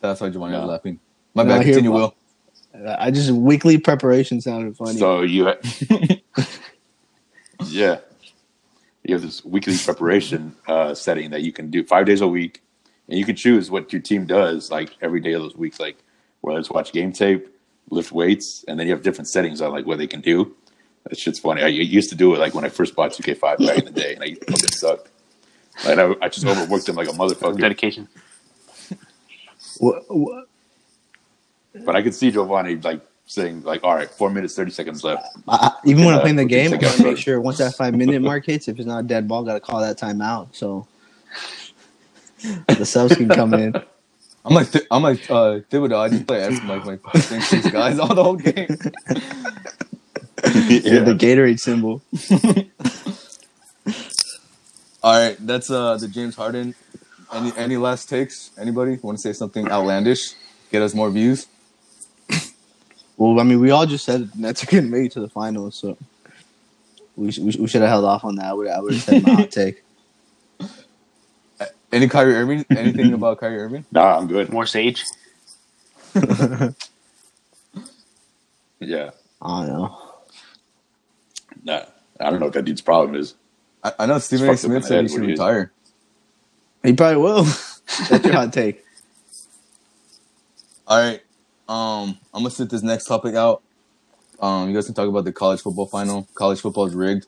S1: that's why Giovanni was
S3: No.
S1: laughing. My
S2: No,
S1: bad.
S2: I hear
S1: Continue, Will.
S2: I just weekly preparation sounded funny.
S3: so you, ha- yeah, you have this weekly preparation uh, setting that you can do five days a week, and you can choose what your team does like every day of those weeks, like whether it's watch game tape, lift weights, and then you have different settings on like what they can do. That shit's funny. I used to do it like when I first bought 2K5 back in the day, and I fucking sucked. Like I, I just overworked him like a motherfucker.
S4: Dedication.
S2: Wha- wha-
S3: But I could see Giovanni like saying like, "All right, four minutes, thirty seconds left."
S2: I, I- even when
S3: Yeah,
S2: I'm playing the game, I
S3: take
S2: want
S3: out
S2: to make sure once that five minute mark hits, if it's not a dead ball, got to call that timeout. So the subs can come in.
S1: I'm like Th- I'm like uh, Thibodeau. I just play as like my fucking six guys all the whole game.
S2: Yeah. The Gatorade symbol.
S1: All right, that's uh the James Harden. Any any last takes? Anybody want to say something outlandish? Get us more views.
S2: Well, I mean, we all just said the Nets are getting made to the finals, so we sh- we, sh- we should have held off on that. I would I would have said my hot take.
S1: Any Kyrie Irving? Anything about Kyrie Irving?
S3: Nah, I'm good.
S4: More sage.
S3: Yeah,
S2: I don't know.
S3: nah, I don't know what that dude's problem is.
S1: I, I know Stephen A. Smith said
S3: head
S1: he should
S3: when he was-
S1: retire.
S2: He probably will. That's your hot take.
S1: All right. Um, I'm gonna sit this next topic out. Um, you guys can talk about the college football final. College football is rigged.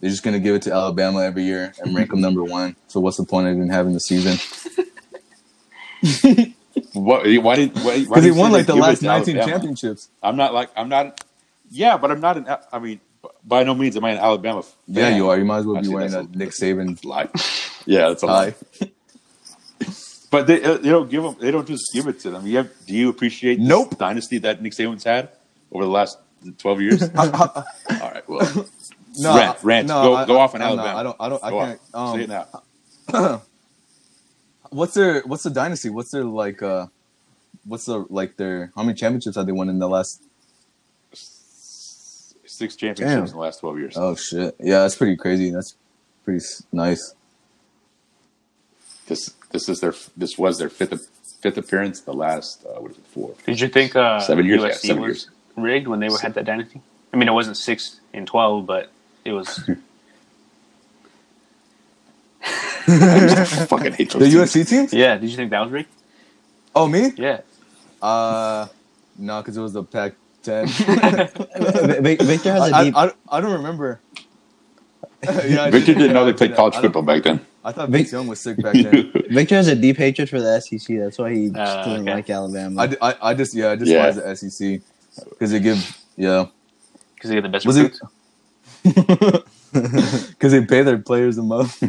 S1: They're just gonna give it to Alabama every year and rank them number one. So what's the point of even having the season?
S3: What, why did why, why
S1: Because
S3: did
S1: they won like the last 19
S3: Alabama?
S1: championships.
S3: I'm not like I'm not. Yeah, but I'm not an. I mean, by no means am I an Alabama. Fan.
S1: Yeah, you are. You might as well be
S3: Actually,
S1: wearing a Nick Saban
S3: lie. Yeah, that's a lie. But they uh, they don't give them. They don't just give it to them. You have, do you appreciate
S1: Nope.
S3: dynasty that Nick Saban's had over the last twelve years? All right, well,
S1: No,
S3: Rant, rant.
S1: no,
S3: Go-
S1: I-
S3: go off on
S1: I'm not.
S3: Alabama.
S1: I don't. I don't. I
S3: go
S1: can't.
S3: on. Say it
S1: Um,
S3: now.
S1: what's their What's the dynasty? What's their like? uh What's the like their? How many championships have they won in the last?
S3: Six championships
S2: Damn.
S3: in the last twelve years.
S1: Oh shit! Yeah, that's pretty crazy. That's pretty nice.
S3: This this is their this was their fifth fifth appearance. The last uh, what is it four?
S4: Did you think uh,
S3: Seven years, yeah,
S4: USC
S3: seven
S4: was
S3: years.
S4: rigged when they were had that dynasty? I mean, it wasn't six and twelve, but it was.
S3: I fucking hate
S1: The
S3: those teams.
S1: USC teams?
S4: yeah, did you think that was rigged?
S1: Oh me?
S4: Yeah.
S1: Uh, no, because it was the Pac-10.
S2: Vi- Victor has a
S1: I,
S2: deep.
S1: I, I don't remember. yeah, I
S3: Victor didn't know they played college football back then.
S1: I thought
S2: Vic-
S1: Vince Young was sick back then.
S2: Victor has a deep hatred for the SEC. That's why he just
S4: Uh,
S2: doesn't
S4: okay.
S2: like Alabama.
S1: I, I just yeah, I just
S3: Yeah.
S1: yeah. the SEC because they give yeah
S4: Because they get the best
S1: Was
S4: recruits.
S1: because they pay their players the most.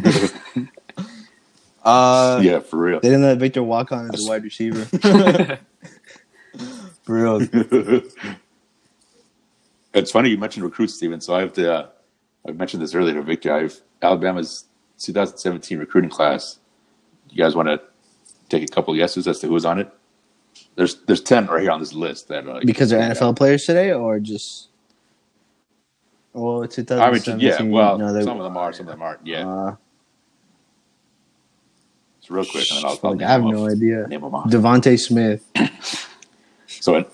S1: uh,
S3: yeah, for real.
S2: they didn't let Victor walk on as a wide receiver.
S1: For real.
S3: It's funny you mentioned recruits, Steven. So I have to. Uh, I mentioned this earlier to Victor. I've Alabama's 2017 recruiting class. You guys want to take a couple guesses as to who's on it? There's there's ten right here on this list that uh,
S2: because they're
S3: yeah.
S2: NFL players today, or just. Well, it's
S3: I mean,
S2: 2017.
S3: yeah. Well,
S2: no, they-
S3: some of them are, some of them aren't. Yeah.
S2: Uh,
S3: so real quick, and then I'll, I'll
S2: like, I have
S3: them
S2: no
S3: off.
S2: idea.
S3: Name them off.
S2: DeVonta Smith.
S3: So, in,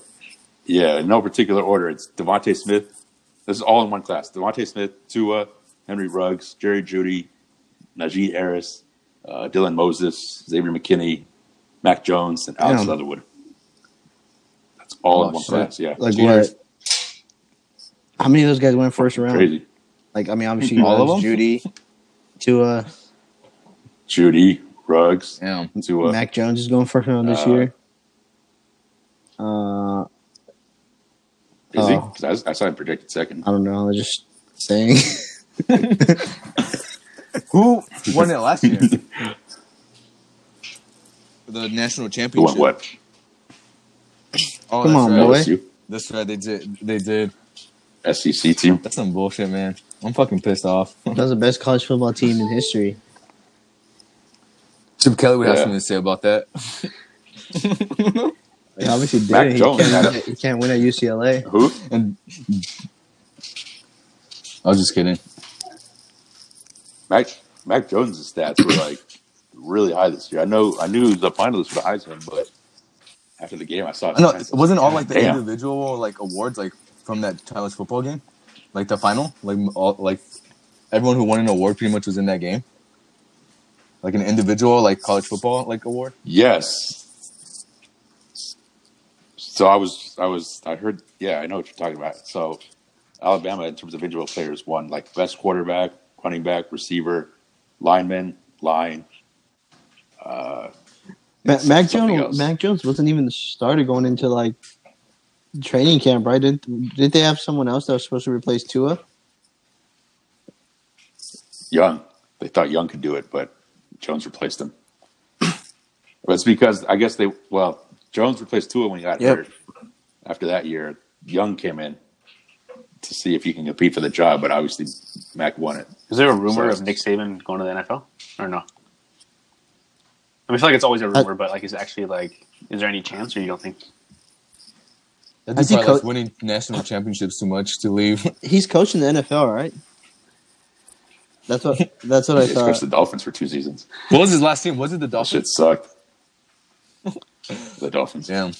S3: yeah, in no particular order, it's DeVonta Smith. This is all in one class. DeVonta Smith, Tua, Henry Ruggs, Jerry Jeudy, Najee Harris, uh, Dylan Moses, Xavier McKinney, Mac Jones, and Alex
S2: Damn.
S3: Leatherwood. That's all
S1: Oh,
S3: in one
S1: shit.
S3: class. Yeah,
S2: Like
S3: Cheaters.
S2: what? How many of those guys went first round?
S3: Crazy.
S2: Like I mean, obviously
S1: All of them?
S2: Jeudy, Tua,
S3: Jeudy, Ruggs,
S1: Damn.
S3: Tua.
S2: Mac Jones is going first round this
S3: Uh,
S2: year. Uh,
S3: Is he?
S2: oh.
S3: 'Cause I, I saw him predicted second.
S2: I don't know. I was just saying.
S1: Who won it last year? the national
S3: Who won
S1: championship.
S3: what?
S1: Oh,
S2: Come
S1: that's
S2: on,
S1: right.
S2: boy.
S3: LSU,
S1: That's right. They did. They did.
S3: SEC team.
S1: That's some bullshit, man. I'm fucking pissed off.
S2: That's the best college football team in history.
S1: Chip Kelly would have
S3: Yeah.
S1: something to say about that.
S2: He obviously did.
S3: Mac
S2: it. He
S3: Jones
S2: can't, win, he can't win at UCLA.
S3: Who?
S1: And I was just kidding.
S3: Mac Mac Jones' stats were like really high this year. I know I knew the finalists for the Heisman, but after the game, I saw.
S1: I know
S3: it
S1: it wasn't all like the
S3: Damn.
S1: individual like awards like from that college football game, like the final, like all like everyone who won an award pretty much was in that game. Like an individual like college football like award.
S3: Yes. So I was, I was, I heard. Yeah, I know what you're talking about. So Alabama, in terms of individual players, won like best quarterback, running back, receiver, lineman, line. Uh,
S2: Ma- Mac Jones.
S3: else.
S2: Mac Jones wasn't even the starter going into like training camp, right? Didn't did they have someone else that was supposed to replace Tua?
S3: Young. They thought Young could do it, but Jones replaced him. But it's because I guess they well, Jones replaced Tua when he got
S1: Yep.
S3: hurt. After that year, Young came in to see if he can compete for the job, but obviously Mac won it.
S4: Is there a rumor
S3: So-
S4: of Nick Saban going to the NFL or no? I, mean, I feel like it's always a rumor, but like, is it actually like, is there any chance, or you don't think?
S1: That'd
S2: Has
S1: be
S2: he
S1: like
S2: co-
S1: winning national championships too much to leave.
S2: He's coaching the NFL, right? That's what. That's what I
S3: He coached
S2: thought.
S3: the Dolphins for two seasons.
S1: what was his last team? Was it the
S3: That
S1: Dolphins?
S3: shit sucked. the Dolphins.
S1: yeah.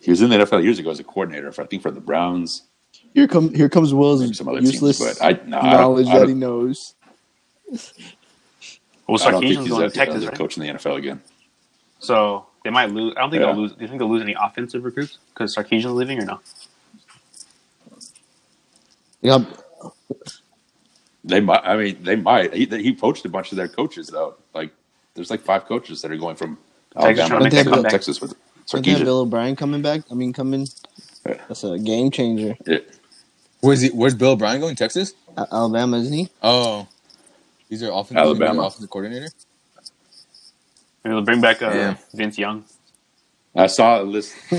S3: He was in the NFL years ago as a coordinator, for, I think for the Browns.
S2: Here come here comes Will's
S3: some other
S2: useless
S3: teams, but I, no, I
S2: knowledge
S3: don't, I
S2: that he knows.
S4: Well,
S3: I don't think he's
S4: going
S3: a,
S4: to Texas, right?
S3: coach in the NFL again.
S4: So they might lose. I don't think
S3: Yeah.
S4: they'll lose. Do you think they'll lose any offensive recruits because Sarkisian's leaving or no?
S2: Yeah,
S3: They might. I mean, they might. He, he poached a bunch of their coaches though. Like, there's like five coaches that are going from
S4: Texas
S3: Alabama
S4: to make
S3: Texas. Texas with
S2: don't they
S3: Sarkisian.
S2: Bill O'Brien coming back? I mean, coming. That's a game changer.
S3: Yeah.
S1: Where's he? Where's Bill O'Brien going? Texas?
S2: A- Alabama, isn't he?
S1: Oh, he's their offensive
S3: Alabama.
S1: offensive coordinator.
S4: Maybe they'll bring back uh,
S1: Yeah.
S4: Vince Young.
S3: I saw a list.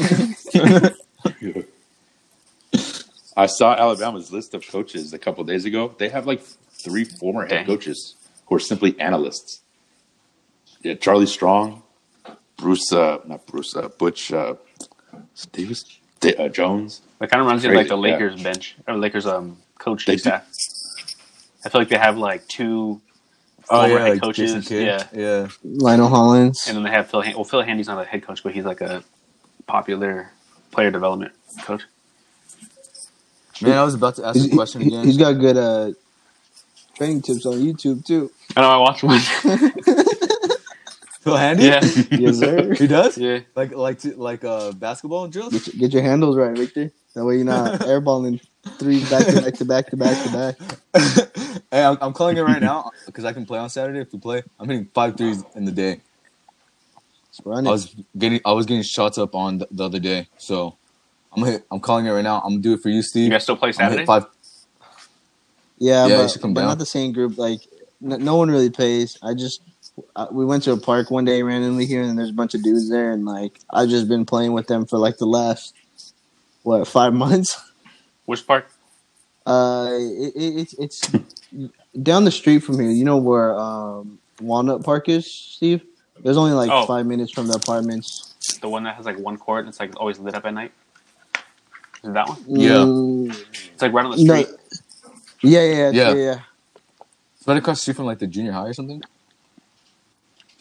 S3: I saw Alabama's list of coaches a couple days ago. They have like three former head coaches who are simply analysts. Yeah, Charlie Strong, Bruce, uh, not Bruce, uh, Butch uh, Davis, Da- uh, Jones.
S4: That kind of reminds me of like the
S3: Crazy, yeah.
S4: Lakers bench or Lakers um coaching
S3: They do-
S4: staff. I feel like they have like two
S1: Oh
S4: former
S1: yeah,
S4: head
S1: like
S4: coaches.
S1: Jason Kidd.
S4: Yeah,
S1: yeah.
S2: Lionel Hollins.
S4: and then they have Phil. Han- well, Phil Handy's not a head coach, but he's like a popular player development coach.
S1: Man, I was about to ask a question again.
S2: he's got good uh, training tips on YouTube too.
S4: I know I watched one.
S1: Phil Handy?
S4: yeah,
S2: Yes, sir.
S1: he does.
S4: yeah.
S1: Like like to, like uh basketball drills.
S2: Get, your- get your handles right, Victor. That way you're not airballing threes back to back to back to back to back.
S1: hey, I'm, I'm calling it right now because I can play on Saturday. If we play, I'm hitting five threes in the day. I was getting I was getting shots up on the, the other day, so I'm gonna hit, I'm calling it right now. I'm gonna do it for you, Steve.
S4: You guys still play Saturday?
S1: five.
S2: Yeah,
S1: Yeah,
S2: but, but not the same group. Like n- no one really pays. I just we went to a park one day randomly here, and there's a bunch of dudes there, and like I've just been playing with them for like the last what five months.
S4: Which park?
S2: Uh, it, it, it's it's down the street from here. You know where um, Walnut Park is, Steve? There's only like
S4: Oh.
S2: five minutes from the apartments.
S4: The one that has like one court and it's like always lit up at night. Is that one?
S1: Yeah.
S2: Mm,
S4: It's like right on the street.
S2: Yeah, yeah, yeah,
S1: Yeah.
S2: yeah. yeah.
S1: It's right across the street from like the junior high or something.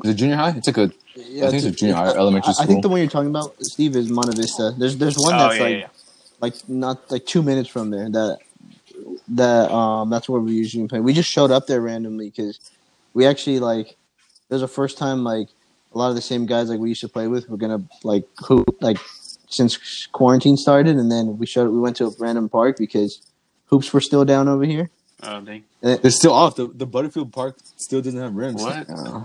S1: Is it junior high? It's like a
S2: Yeah,
S1: I think it's a junior high or elementary
S2: I- I think the one you're talking about, Steve, is Monte Vista. There's there's one
S4: Oh
S2: that's
S4: yeah,
S2: like
S4: yeah, yeah.
S2: like not like two minutes from there. That that um that's where we usually play. We just showed up there randomly because we actually like it was the first time like a lot of the same guys like we used to play with were gonna like who like since quarantine started, and then we showed we went to a random park because hoops were still down over here.
S4: Oh dang.
S1: They're still off. The the Butterfield Park still doesn't have rims.
S4: What?
S2: Uh,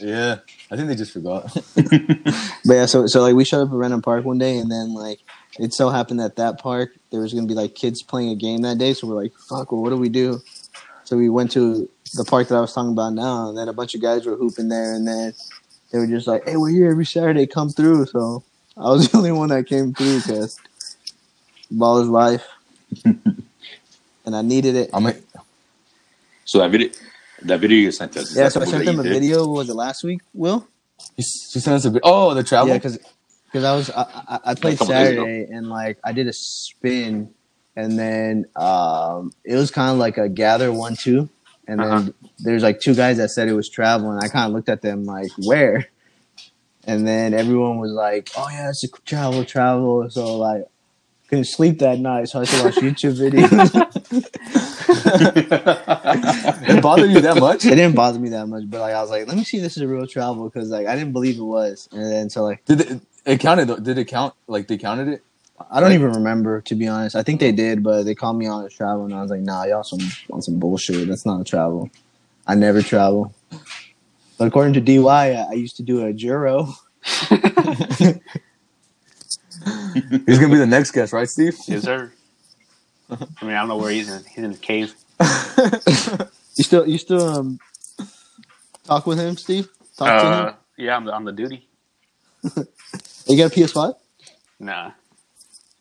S1: Yeah, I think they just forgot.
S2: But yeah, so so like we showed up at Random Park one day, and then like it so happened that that park there was gonna be like kids playing a game that day. So we're like, fuck, well, what do we do? So we went to the park that I was talking about now, and then a bunch of guys were hooping there, and then they were just like, hey, we're here every Saturday, come through. So I was the only one that came through because ball is life, and I needed it.
S1: I'm a,
S3: So that video, that video you sent us. is
S2: Yeah, so I sent
S3: one
S2: them a
S3: did?
S2: video. Was it last week, Will?
S1: he, he sent us a bit. Oh, the travel.
S2: Yeah, because I was I, I, I played
S3: couple days ago.
S2: Saturday and like I did a spin, and then um, it was kind of like a gather one two, and then
S4: Uh-huh.
S2: there's like two guys that said it was traveling. I kind of looked at them like where, and then everyone was like, "Oh yeah, it's a travel travel." So like. Couldn't sleep that night, so I had to watch YouTube videos.
S1: it bothered you that much?
S2: it didn't bother me that much, but like I was like, "Let me see if this is a real travel," because like I didn't believe it was, and then so like
S1: Did it, it counted? Did it count? Like they counted it?
S2: I don't even remember to be honest. I think they did, but they called me on a travel, and I was like, "Nah, y'all some on some bullshit. That's not a travel. I never travel." But according to DY, I, I used to do a Euro.
S1: He's gonna be the next guest, right, Steve?
S4: Yes, sir. I mean, I don't know where he's in. He's in the cave.
S2: You still you still um talk with him, Steve? Talk to
S4: Uh,
S2: him.
S4: yeah, I'm on the duty.
S2: You got a PS5?
S4: Nah.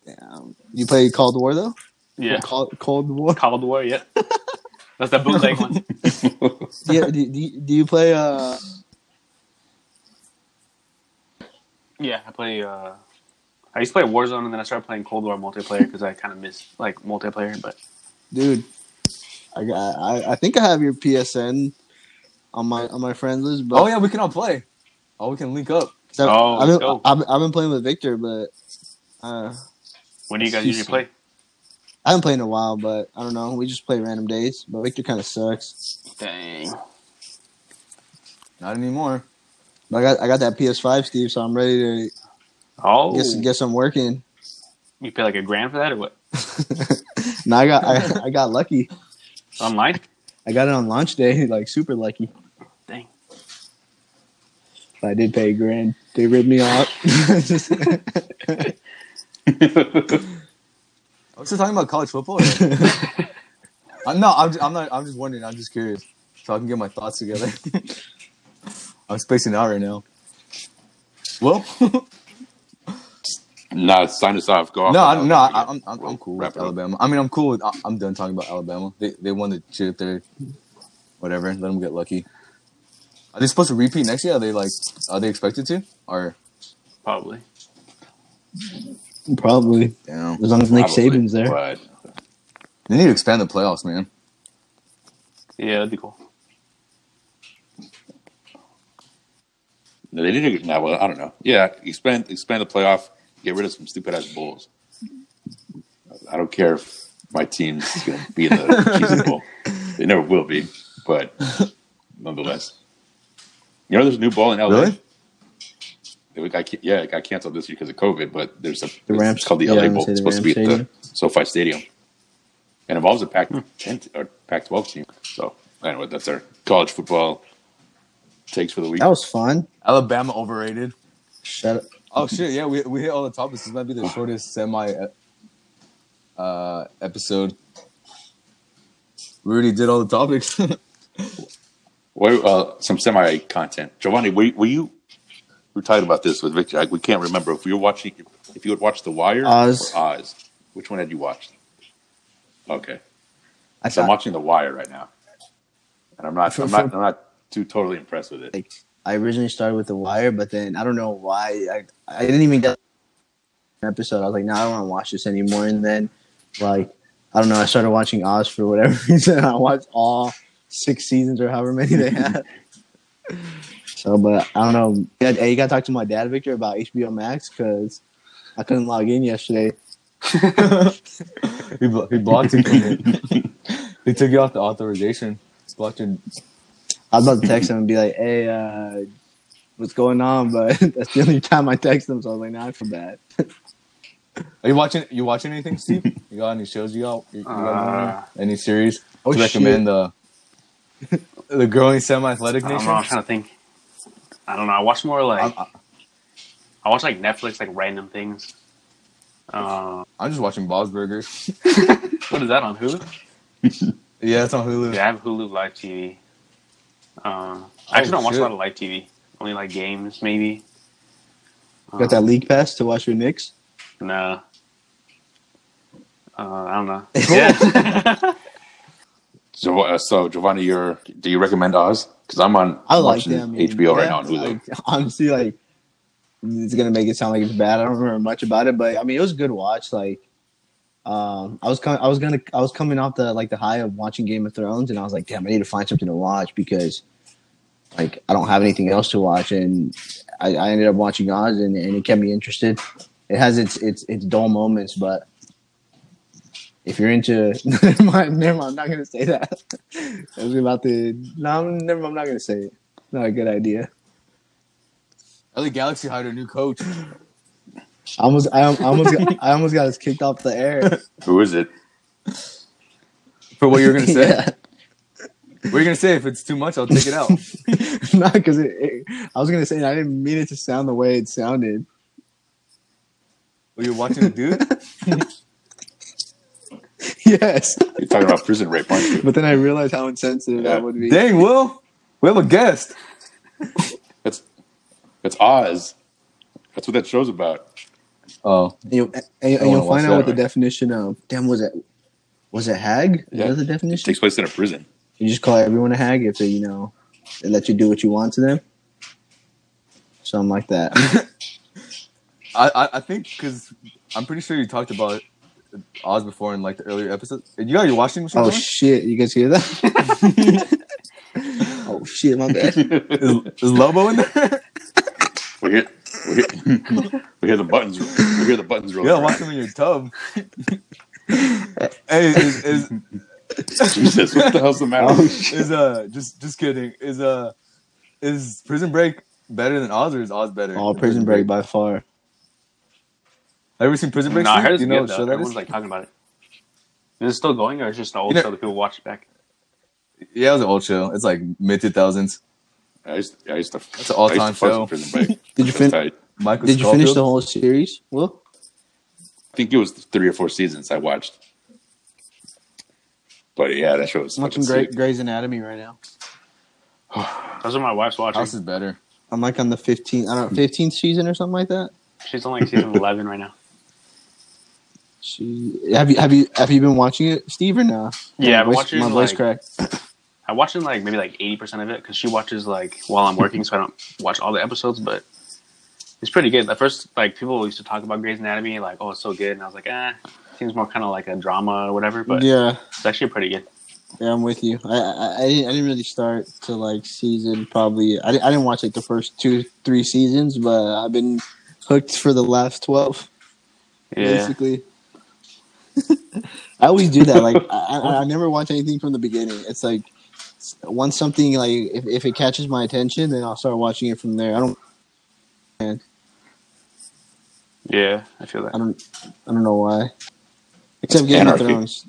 S2: Damn. You play Cold War though?
S4: Yeah.
S2: Cold, Cold War.
S4: Cold War. Yeah. That's the bootleg one.
S2: yeah. Do, do, you- do you play? Uh,
S4: Yeah, I play. Uh, I used to play Warzone, and then I started playing Cold War multiplayer because I kind of miss like multiplayer. But
S2: dude, I got. I, I think I have your PSN on my on my friends list, but
S1: oh yeah, we can all play. Oh, we can link up.
S2: So
S4: Oh,
S2: I've, been. I've, I've been playing with Victor, but uh,
S4: when do you guys usually play?
S2: I haven't played in a while, but I don't know. We just play random days. But Victor kind of sucks.
S4: Dang.
S1: Not anymore.
S2: But I got I got that PS5, Steve, so I'm ready to
S4: Oh,
S2: guess I'm working.
S4: you pay like a grand for that or what?
S2: no, I got I, I got lucky.
S4: Online?
S2: I got it on launch day, like super lucky.
S4: Dang.
S2: But I did pay a grand. They ripped me off.
S1: I was just talking about college football. or- I'm no, I'm, I'm not. I'm just wondering. I'm just curious, so I can get my thoughts together. I'm spacing out right now. Well,
S3: no, sign us off. Go off.
S1: no,
S3: on
S1: I,
S3: that.
S1: no, I, I'm, I'm, I'm cool with
S3: it up.
S1: Alabama. I mean, I'm cool with. I- I'm done talking about Alabama. They they won the shit there. Whatever, let them get lucky. Are they supposed to repeat next year? Are they like? Are they expected to? Or
S4: Probably.
S2: Probably
S1: damn,
S2: as long as Nick
S3: Probably,
S2: Saban's there.
S3: But
S1: they need to expand the playoffs, man.
S4: Yeah, that'd be cool.
S3: no, they need to. No, well, I don't know. Yeah, expand expand the playoff. Get rid of some stupid ass bowls. I don't care if my team's going to be in the Cheez-It Bowl. They never will be, but nonetheless. You know, there's a new ball in LA.
S1: Really?
S3: It got, yeah, it got canceled this year because of COVID, but there's a
S2: The Rams-
S3: it's called the
S2: yeah,
S3: LA Bowl. It's
S2: say the
S3: supposed to be
S2: Rams
S3: at the SoFi Stadium, and it involves a Pac-10 hmm. or Pac-12 team. So anyway, that's our college football takes for the week.
S2: That was fun.
S1: Alabama overrated.
S2: Shut up.
S1: Oh shit! Yeah, we we hit all the topics. This might be the shortest semi uh, episode. We already did all the topics.
S3: Well, uh, some semi content. Giovanni, were, were you? We were talking about this with Victor. I, we can't remember if you were watching. If you had watched The Wire
S2: Oz.
S3: or Oz, which one had you watched? Okay,
S2: I
S3: so I'm watching The Wire right now, and I'm not. I'm not. I'm not too totally impressed with it.
S2: like I originally started with The Wire, but then I don't know why I I didn't even get an episode. I was like, no, I don't want to watch this anymore. And then like I don't know, I started watching Oz for whatever reason. I watched all six seasons or however many they had. so, but I don't know. Yeah, hey, you got to talk to my dad, Victor, about HBO Max because I couldn't log in yesterday.
S1: he, blo- he blocked you from it. he took you off the authorization. Blocked your.
S2: I was about to text him and be like, "Hey, uh, what's going on?" But that's the only time I text him, so I was like, "Nah, I feel bad."
S1: Are you watching? You watching anything, Steve? You got any shows you got? You, you got
S4: Uh,
S1: any series?
S2: Oh,
S1: to recommend the the growing semi-athletic nation.
S4: I don't
S1: nation.
S4: know. I'm trying to think. I don't know. I watch more like
S1: I'm,
S4: I watch like Netflix, like random things. Uh,
S1: I'm just watching Bob's Burgers.
S4: what is that on Hulu?
S1: Yeah, it's on Hulu.
S4: Yeah, I have Hulu Live TV. Uh, I actually
S1: Oh,
S4: don't watch
S1: shit.
S4: a lot of live TV. Only like games, maybe.
S2: Got that league pass to watch your Knicks?
S4: No. Uh, I don't know. Yeah.
S3: So, uh, so Giovanni, you're. Do you recommend Oz? Because I'm on.
S2: I like
S3: watching
S2: them.
S3: HBO right now on Hulu.
S2: like, honestly, like it's gonna make it sound like it's bad. I don't remember much about it, but I mean, it was a good watch. Like, um, I was com- I was gonna I was coming off the like the high of watching Game of Thrones, and I was like, damn, I need to find something to watch because like I don't have anything else to watch, and I, I ended up watching Oz, and, and it kept me interested. It has its its its dull moments, but if you're into, never mind, I'm not gonna say that. I was about to, no, I'm, never, I'm not gonna say it. Not a good idea.
S1: LA Galaxy hired a new coach.
S2: I almost, I, I almost, got, I almost got us kicked off the air.
S3: Who is it?
S1: For what you were gonna say?
S2: yeah.
S1: What are you gonna say? If it's too much, I'll take it out.
S2: Not because it, it, I was gonna say I didn't mean it to sound the way it sounded.
S1: Were you watching the dude?
S2: yes,
S3: You're talking about prison rape, aren't you?
S2: but then I realized how insensitive
S3: Yeah.
S2: that would be.
S1: Dang, Will, we have a guest.
S3: That's that's Oz. That's what that show's about.
S1: Oh,
S2: And you'll, and, and you'll
S1: watch
S2: find
S1: that,
S2: out what the
S3: right?
S2: definition of damn was it. Was it hag? Is
S3: Yeah.
S2: that the
S3: It
S2: definition?
S3: takes place in a prison.
S2: You just call everyone a hag if they, you know, they let you do what you want to them. Something like that.
S1: I I, I think because I'm pretty sure you talked about Oz before in like the earlier episodes. You got your washing machine?
S2: Oh
S1: going?
S2: shit! You guys hear that? oh shit! My bad.
S1: is, is Lobo in there?
S3: We hear, we hear, we hear the buttons. We hear the buttons roll.
S1: yeah, watch them in your tub. Hey, is, is,
S3: Jesus, what the hell's the matter?
S2: Oh,
S1: is uh just just kidding. Is uh is Prison Break better than Oz or is Oz better?
S2: Oh, Prison Break by far.
S1: Have you ever seen Prison Break?
S4: No, I
S1: Steve?
S4: heard it's
S1: you know
S4: good
S1: what
S4: though.
S1: show
S4: Everyone's like talking about it. Is it still going, or is it just an old
S1: You know-
S4: show that people watch back?
S1: Yeah, it was an old show. It's like mid two thousands.
S3: I used, I used to.
S1: That's an all-time
S3: I used to fuck
S1: show.
S3: Prison Break.
S2: Did you
S3: That's
S2: fin-
S3: tight.
S1: Michael
S2: Did you finish the whole series? Well,
S3: I think it was three or four seasons I watched. But yeah, that show was
S2: I'm watching
S3: fucking
S2: Grey. Grey's Anatomy right now.
S4: That's what my wife's watching.
S1: House is better.
S2: I'm like on the 15th, I don't know, 15th season or something like that.
S4: She's only like season eleven right now.
S2: She have you have you have you been watching it, Steve, or no?
S4: Yeah,
S2: my
S4: I've
S2: voice,
S4: watching,
S2: my voice
S4: like-
S2: cracked.
S4: I'm watching like maybe like eighty percent of it because she watches like while I'm working, so I don't watch all the episodes. But it's pretty good. At first, like people used to talk about Grey's Anatomy, like oh it's so good, and I was like, eh, seems more kind of like a drama or whatever. But
S2: yeah,
S4: it's actually pretty good.
S2: yeah, I'm with you. I, I I didn't really start to like season probably. I, didn't- I didn't watch like the first two three seasons, but I've been hooked for the last twelve.
S4: Yeah,
S2: Basically, I always do that. Like I, I, I never watch anything from the beginning. It's like once something like if, if it catches my attention, then I'll start watching it from there. I don't
S4: yeah, I feel that.
S2: I don't I don't know why. Except
S3: It's
S2: Game of. Thrones.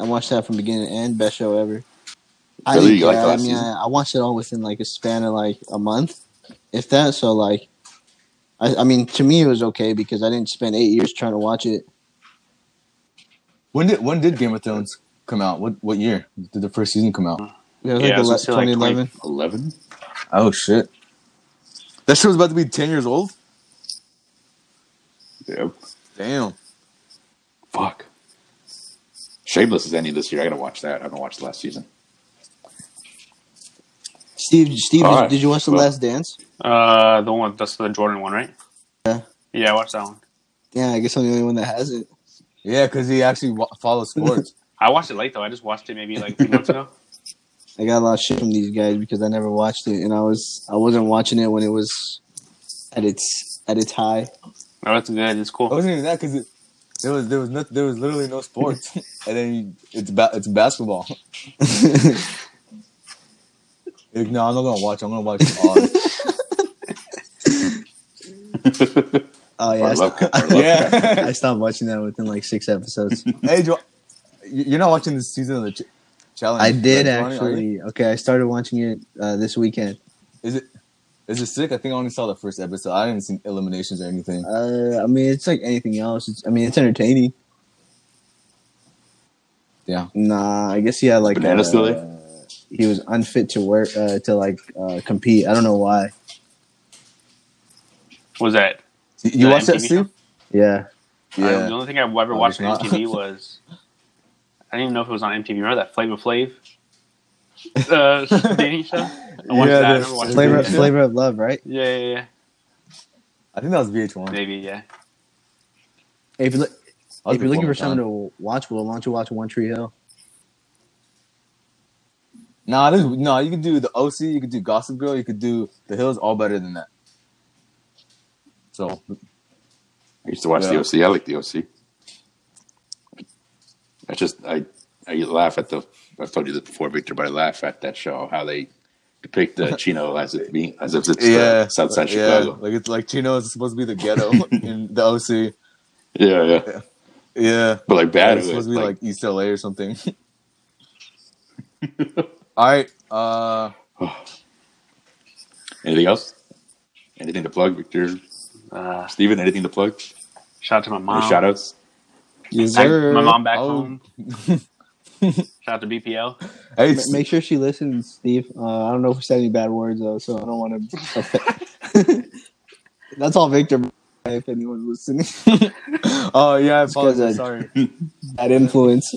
S2: I watched that from beginning to end. Best show ever. I
S3: Really?
S2: think,
S3: You
S2: yeah, I mean. I, I watched it all within like a span of like a month, if that. So like, I, I mean, to me it was okay because I didn't spend eight years trying to watch it.
S1: When did when did Game of Thrones come out? What what year did the first season come out?
S2: It was
S4: Yeah,
S2: like,
S4: I was
S2: ele-
S4: gonna like,
S2: 2011.
S3: Eleven?
S1: Oh shit! That show's about to be ten years old.
S3: Yeah.
S1: Damn.
S3: Fuck. Shameless is ending this year. I gotta watch that. I haven't watched the last season.
S2: Steve, Steve, did,
S3: right.
S2: did you watch The
S3: Well-
S2: Last Dance?
S4: Uh, the one that's the Jordan one, right?
S2: Yeah.
S4: Yeah, I watched that one.
S2: Yeah, I guess I'm the only one that hasn't.
S1: Yeah, because he actually wa- follows sports.
S4: I watched it late though. I just watched it maybe like a few months ago.
S2: I got a lot of shit from these guys because I never watched it, and I was I wasn't watching it when it was at its at its high.
S4: No, that's good. It's cool.
S1: it
S4: cool.
S1: wasn't even that because there was there was no, there was literally no sports, and then you, it's ba- it's basketball. Like, no, I'm not gonna watch. I'm gonna watch Oz.
S2: Oh yeah,
S3: I
S2: I,
S3: love-
S2: st-
S3: I
S1: yeah.
S2: I stopped watching that within like six episodes.
S1: hey, Joe, you- you're not watching this season of the ch- challenge.
S2: I did
S1: right, Giovanni, are you?
S2: actually. Okay, I started watching it uh, this weekend.
S1: Is it is it sick? I think I only saw the first episode. I didn't see eliminations or anything.
S2: Uh, I mean, it's like anything else. It's, I mean, it's entertaining.
S1: Yeah.
S2: Nah, I guess he had like
S3: Banana
S2: uh,
S3: still there?
S2: He was unfit to work uh, to like uh, compete. I don't know why.
S4: Was that?
S1: You, you watched that,
S4: MTV
S1: Steve?
S2: Yeah,
S4: I- the only thing I've ever watched on TV was I didn't even know if it was on MTV. Remember that Flavor Flav uh, dating show? I watched
S1: Yeah,
S4: that. I never watched
S2: flavor
S4: it.
S2: Flavor of love, right?
S4: Yeah, yeah, yeah.
S1: I think that was VH1.
S4: Maybe, yeah.
S2: If you're, look, if you're looking for
S1: my time.
S2: something to watch, well, why don't you watch One Tree Hill?
S1: Nah, this, no, you could do the OC, you could do Gossip Girl, you could do The Hills, all better than that. So,
S3: I used to watch
S1: Yeah.
S3: the OC. I like the OC. I just I I laugh at the. I've told you this before, Victor, but I laugh at that show how they depict uh, Chino as it being as if it's
S1: yeah,
S3: uh, Southside
S1: yeah,
S3: Chicago.
S1: like it's like Chino is supposed to be the ghetto in the OC.
S3: Yeah, yeah,
S1: Yeah, yeah.
S3: but like bad.
S1: it's
S3: at it,
S1: supposed to be
S3: like,
S1: like East LA or something. all right, uh,
S3: anything else? Anything to plug, Victor?
S4: Uh,
S3: Steven, anything to plug?
S4: shout out to my
S3: Any
S4: mom.
S3: shout outs?
S2: Yes,
S4: Back-
S2: sir.
S4: my mom back
S1: Oh.
S4: home. Shout out to BPL.
S1: hey,
S2: Ma- Make sure she listens, Steve. Uh, I don't know if we said any bad words though, so I don't want to. That's all Victor. If anyone's listening,
S1: oh yeah, I apologize. Sorry.
S2: bad influence.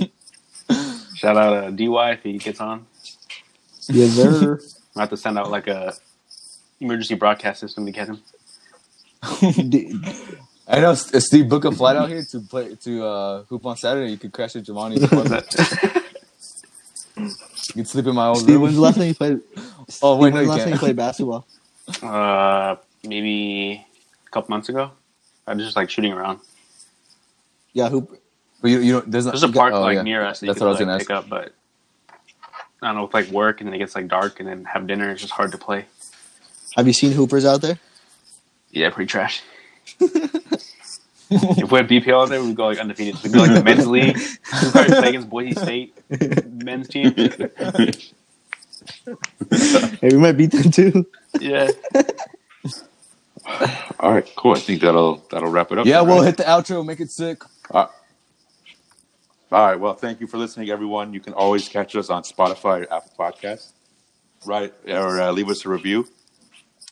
S4: Shout out to DY if he gets on.
S2: yes, sir.
S4: I have to send out like a emergency broadcast system to get him.
S2: D-
S1: I know S- Steve book a flight out here to play to uh, hoop on Saturday. You could crash at Giovanni's.
S4: That-
S1: you can sleep in my old
S2: Steve,
S1: room.
S2: when's the last time you played?
S1: Oh wait,
S2: Steve,
S1: no,
S2: when's
S1: you
S2: the last time you played basketball?
S4: uh, maybe a couple months ago. I was just like shooting around.
S2: Yeah, hoop.
S1: But you, you don't. There's,
S4: There's a
S1: you
S4: park
S1: got- oh,
S4: like
S1: yeah.
S4: near us that
S1: That's
S4: you
S1: what I
S4: could
S1: was
S4: like,
S1: gonna
S4: pick up, but I don't know with like work and then it gets like dark and then have dinner. It's just hard to play.
S2: Have you seen hoopers out there?
S4: Yeah, pretty trash. If we had BPL out there, we'd go like undefeated. We'd be like the men's league. We'd probably play against Boise State men's team.
S2: Hey, we might beat them too.
S4: Yeah.
S3: All right, cool. I think that'll that'll wrap it up.
S1: Yeah,
S3: then,
S1: we'll
S3: right?
S1: hit the outro, make it sick.
S3: All right. Well, thank you for listening, everyone. You can always catch us on Spotify or Apple Podcasts. Right, or uh, leave us a review.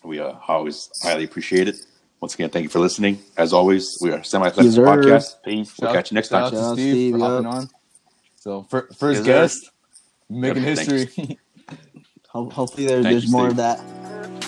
S3: We uh, always highly appreciate it. Once again, thank you for listening. As always, we are Semi Athletics
S2: Yes.
S3: Podcast.
S4: Peace.
S3: We'll catch you next
S1: Shout
S3: time.
S1: out to Steve,
S2: Steve,
S1: for
S2: yeah.
S1: hopping on. So, fir- first
S4: Yes, sir.
S1: guest, making
S3: Yep,
S1: history.
S2: Hopefully, there,
S3: Thank
S2: there's
S3: you,
S2: more
S3: Steve.
S2: of that.